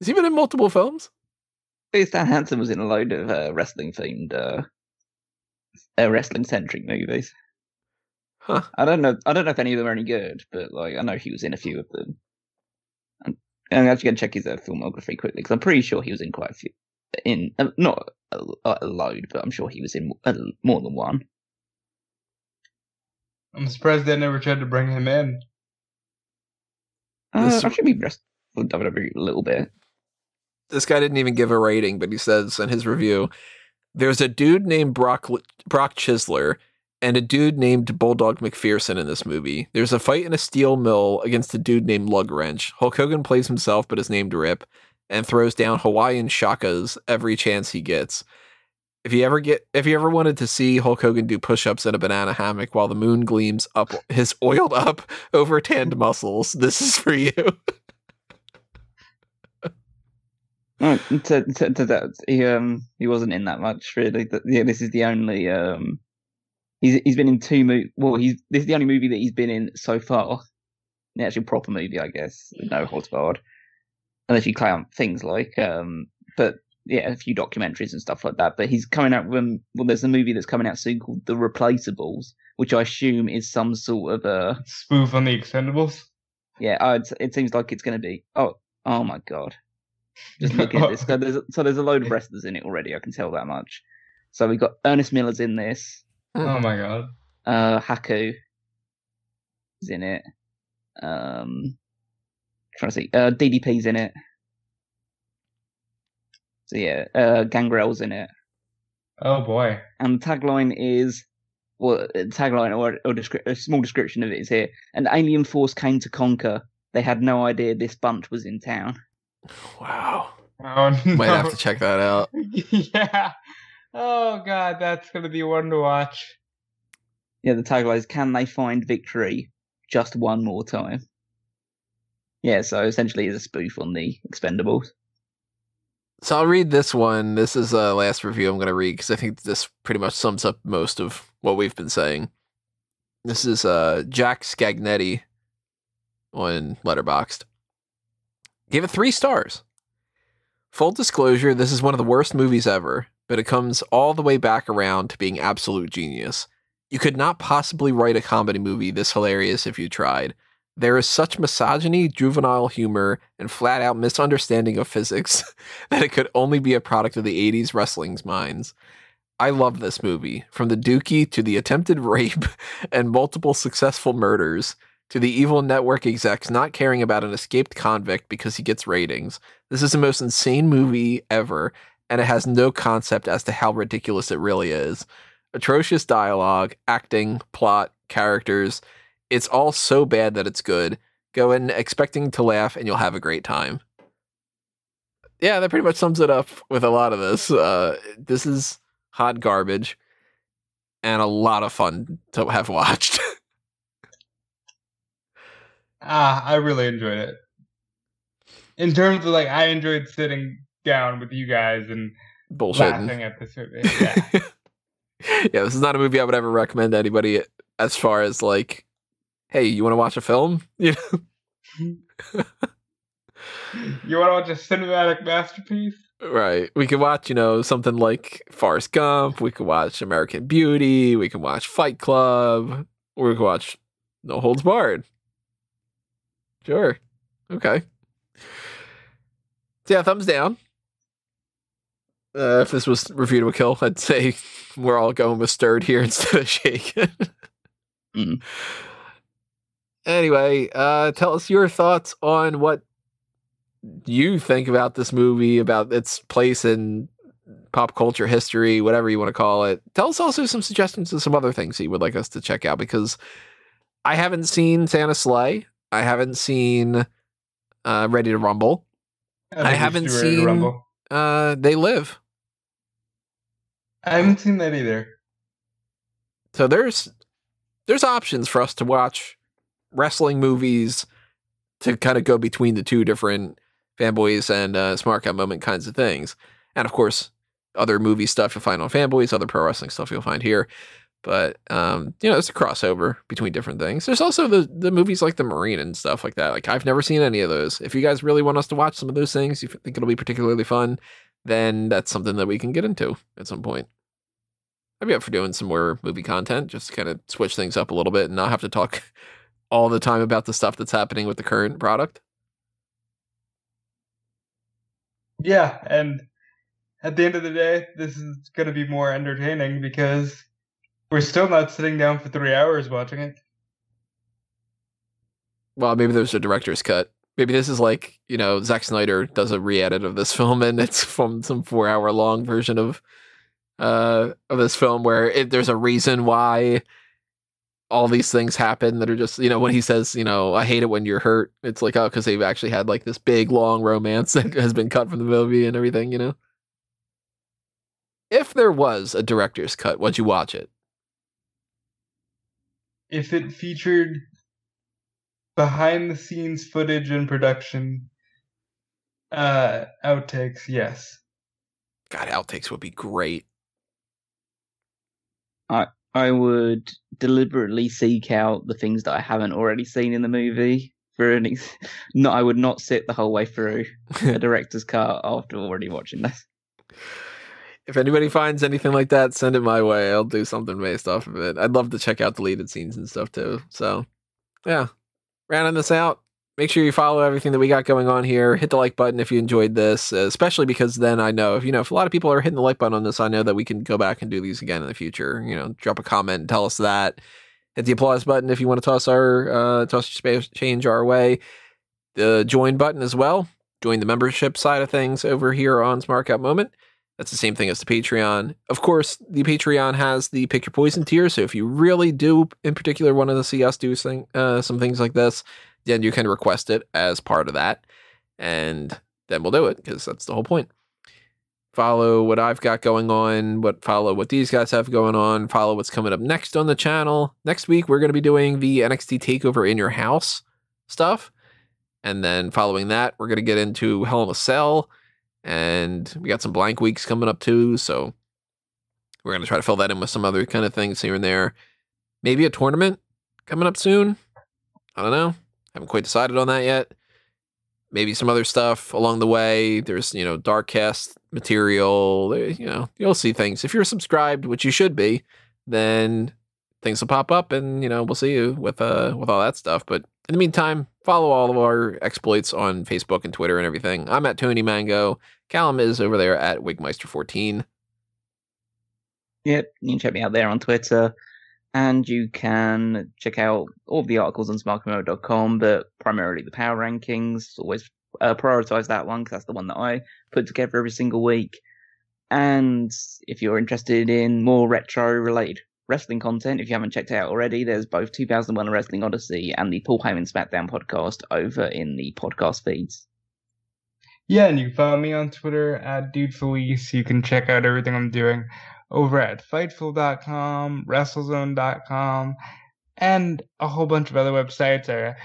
Speaker 1: Has he been in multiple films?
Speaker 3: Stan Hansen was in a load of uh, wrestling themed, uh, uh, wrestling centric movies.
Speaker 1: Huh.
Speaker 3: I don't know. I don't know if any of them are any good, but like I know he was in a few of them. I'm, I'm actually going to check his uh, filmography quickly because I'm pretty sure he was in quite a few. In uh, not a, a load, but I'm sure he was in uh, more than one.
Speaker 2: I'm surprised they never tried to bring him in.
Speaker 3: Uh,
Speaker 1: This-
Speaker 3: I should be just for WWE a little bit.
Speaker 1: this guy didn't even give a rating, but he says in his review, there's a dude named Brock Brock Chisler and a dude named Bulldog McPherson in this movie. There's a fight in a steel mill against a dude named Lug Wrench. Hulk Hogan plays himself, but is named Rip, and throws down Hawaiian shakas every chance he gets. If you ever get, if you ever wanted to see Hulk Hogan do push-ups in a banana hammock while the moon gleams up his oiled up, over tanned muscles, this is for you.
Speaker 3: To, to, to that, he um he wasn't in that much really. Yeah, this is the only um he's he's been in two mo Well, he's this is the only movie that he's been in so far. The actual proper movie, I guess. No holds barred, unless you count things like um. But yeah, a few documentaries and stuff like that. But he's coming out with well, there's a movie that's coming out soon called The Replaceables, which I assume is some sort of a
Speaker 2: Spoof on the Expendables.
Speaker 3: yeah. Uh, it's, it seems like it's going to be oh oh my god. Just looking at this. So there's, so there's a load of wrestlers in it already. I can tell that much. So we've got Ernest Miller's in this.
Speaker 2: Oh my god.
Speaker 3: Uh, Haku is in it. Um, trying to see. Uh, DDP's in it. So yeah, uh, Gangrel's in it.
Speaker 2: Oh boy.
Speaker 3: And the tagline is, well, tagline or, or descri- a small description of it is here. An alien force came to conquer. They had no idea this bunch was in town.
Speaker 1: Wow.
Speaker 2: Oh no.
Speaker 1: Might have to check that out.
Speaker 2: yeah. Oh god, that's gonna be one to watch.
Speaker 3: Yeah, the tagline is "Can they find victory just one more time?" Yeah, so essentially, it's a spoof on the Expendables.
Speaker 1: So I'll read this one. This is the last review I'm going to read because I think this pretty much sums up most of what we've been saying. This is uh, Jack Scagnetti on Letterboxd. Gave it three stars. Full disclosure, this is one of the worst movies ever, but it comes all the way back around to being absolute genius. You could not possibly write a comedy movie this hilarious if you tried. There is such misogyny, juvenile humor, and flat out misunderstanding of physics that it could only be a product of the 80s wrestling's minds. I love this movie, from the dookie to the attempted rape and multiple successful murders to the evil network execs not caring about an escaped convict because he gets ratings. This is the most insane movie ever, and it has no concept as to how ridiculous it really is. Atrocious dialogue, acting, plot, characters. It's all so bad that it's good. Go in expecting to laugh, and you'll have a great time. Yeah, that pretty much sums it up with a lot of this. Uh, this is hot garbage and a lot of fun to have watched.
Speaker 2: Ah, I really enjoyed it. In terms of like, I enjoyed sitting down with you guys and
Speaker 1: Bullshit.
Speaker 2: laughing at this movie. Yeah.
Speaker 1: yeah, this is not a movie I would ever recommend to anybody as far as like, hey, you want to watch a film? You know?
Speaker 2: you want to watch a cinematic masterpiece?
Speaker 1: Right. We could watch, you know, something like Forrest Gump. We could watch American Beauty. We can watch Fight Club. Or we could watch No Holds Barred. Sure. Okay. So yeah, thumbs down. Uh, if this was review to a kill, I'd say we're all going with stirred here instead of shaken.
Speaker 3: Mm.
Speaker 1: Anyway, uh, tell us your thoughts on what you think about this movie, about its place in pop culture history, whatever you want to call it. Tell us also some suggestions of some other things you would like us to check out because I haven't seen Santa Slay. I haven't seen uh, Ready to Rumble.
Speaker 2: I, we should
Speaker 1: haven't
Speaker 2: do Ready to
Speaker 1: seen-
Speaker 2: Rumble.
Speaker 1: Uh, they live.
Speaker 2: I haven't seen that either.
Speaker 1: So there's there's options for us to watch wrestling movies to kind of go between the two different fanboys and uh, Smark Out moment kinds of things, and of course other movie stuff you'll find on fanboys, other pro wrestling stuff you'll find here. But um, you know, it's a crossover between different things. There's also the the movies like the Marine and stuff like that. Like I've never seen any of those. If you guys really want us to watch some of those things, you think it'll be particularly fun, then that's something that we can get into at some point. I'd be up for doing some more movie content, just kind of switch things up a little bit and not have to talk all the time about the stuff that's happening with the current product.
Speaker 2: Yeah, and at the end of the day, this is going to be more entertaining because we're still not sitting down for three hours watching it.
Speaker 1: Well, maybe there's a director's cut. Maybe this is like, you know, Zack Snyder does a re-edit of this film and it's from some four hour long version of uh of this film where it, there's a reason why all these things happen that are just, you know, when he says, you know, I hate it when you're hurt, it's like, oh, because they've actually had like this big long romance that has been cut from the movie and everything, you know? If there was a director's cut, would you watch it?
Speaker 2: If it featured behind the scenes footage and production uh outtakes, yes.
Speaker 1: God, outtakes would be great.
Speaker 3: I I would deliberately seek out the things that I haven't already seen in the movie. For an ex- no, I would not sit the whole way through a director's cut after already watching this.
Speaker 1: If anybody finds anything like that, send it my way. I'll do something based off of it. I'd love to check out deleted scenes and stuff too. So, yeah, rounding this out. Make sure you follow everything that we got going on here. Hit the like button if you enjoyed this, uh, especially because then I know if you know if a lot of people are hitting the like button on this, I know that we can go back and do these again in the future. You know, drop a comment and tell us that. Hit the applause button if you want to toss our uh, toss space change our way. The join button as well. Join the membership side of things over here on Smark Out Moment. That's the same thing as the Patreon. Of course, the Patreon has the pick your poison tier. So if you really do, in particular, want to see us do uh, some things like this, then you can request it as part of that, and then we'll do it because that's the whole point. Follow what I've got going on. What follow what these guys have going on. Follow what's coming up next on the channel. Next week we're going to be doing the NXT Takeover in Your House stuff, and then following that we're going to get into Hell in a Cell and we got some blank weeks coming up too. So we're gonna try to fill that in with some other kind of things here and there. Maybe a tournament coming up soon. I don't know. Haven't quite decided on that yet. Maybe some other stuff along the way. There's you know Darkcast material. You know you'll see things if you're subscribed, which you should be. Then things will pop up, and you know we'll see you with uh with all that stuff. But in the meantime, follow all of our exploits on Facebook and Twitter and everything. I'm at Tony Mango. Callum is over there at Wigmeister14.
Speaker 3: Yep, you can check me out there on Twitter. And you can check out all the articles on smarkoutmoment.com, but primarily the power rankings. Always uh, prioritize that one because that's the one that I put together every single week. And if you're interested in more retro related wrestling content, if you haven't checked it out already, there's both 2001 Wrestling Odyssey and the Paul Heyman SmackDown podcast over in the podcast feeds.
Speaker 2: Yeah, and you can follow me on Twitter at Dude Felice. You can check out everything I'm doing over at Fightful.com, WrestleZone.com, and a whole bunch of other websites. I,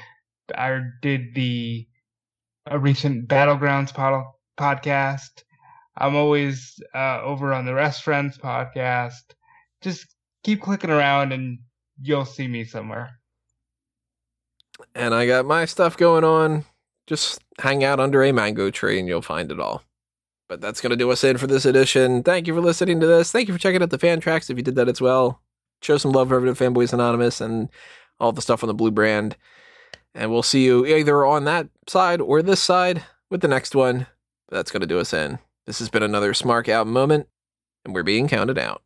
Speaker 2: I did the a recent Battlegrounds pod, podcast. I'm always uh, over on the Rest Friends podcast. Just keep clicking around and you'll see me somewhere.
Speaker 1: And I got my stuff going on. Just hang out under a mango tree and you'll find it all. But that's going to do us in for this edition. Thank you for listening to this. Thank you for checking out the fan tracks if you did that as well. Show some love over to Fanboys Anonymous and all the stuff on the Blue brand. And we'll see you either on that side or this side with the next one. But that's going to do us in. This has been another Smark Out moment, and we're being counted out.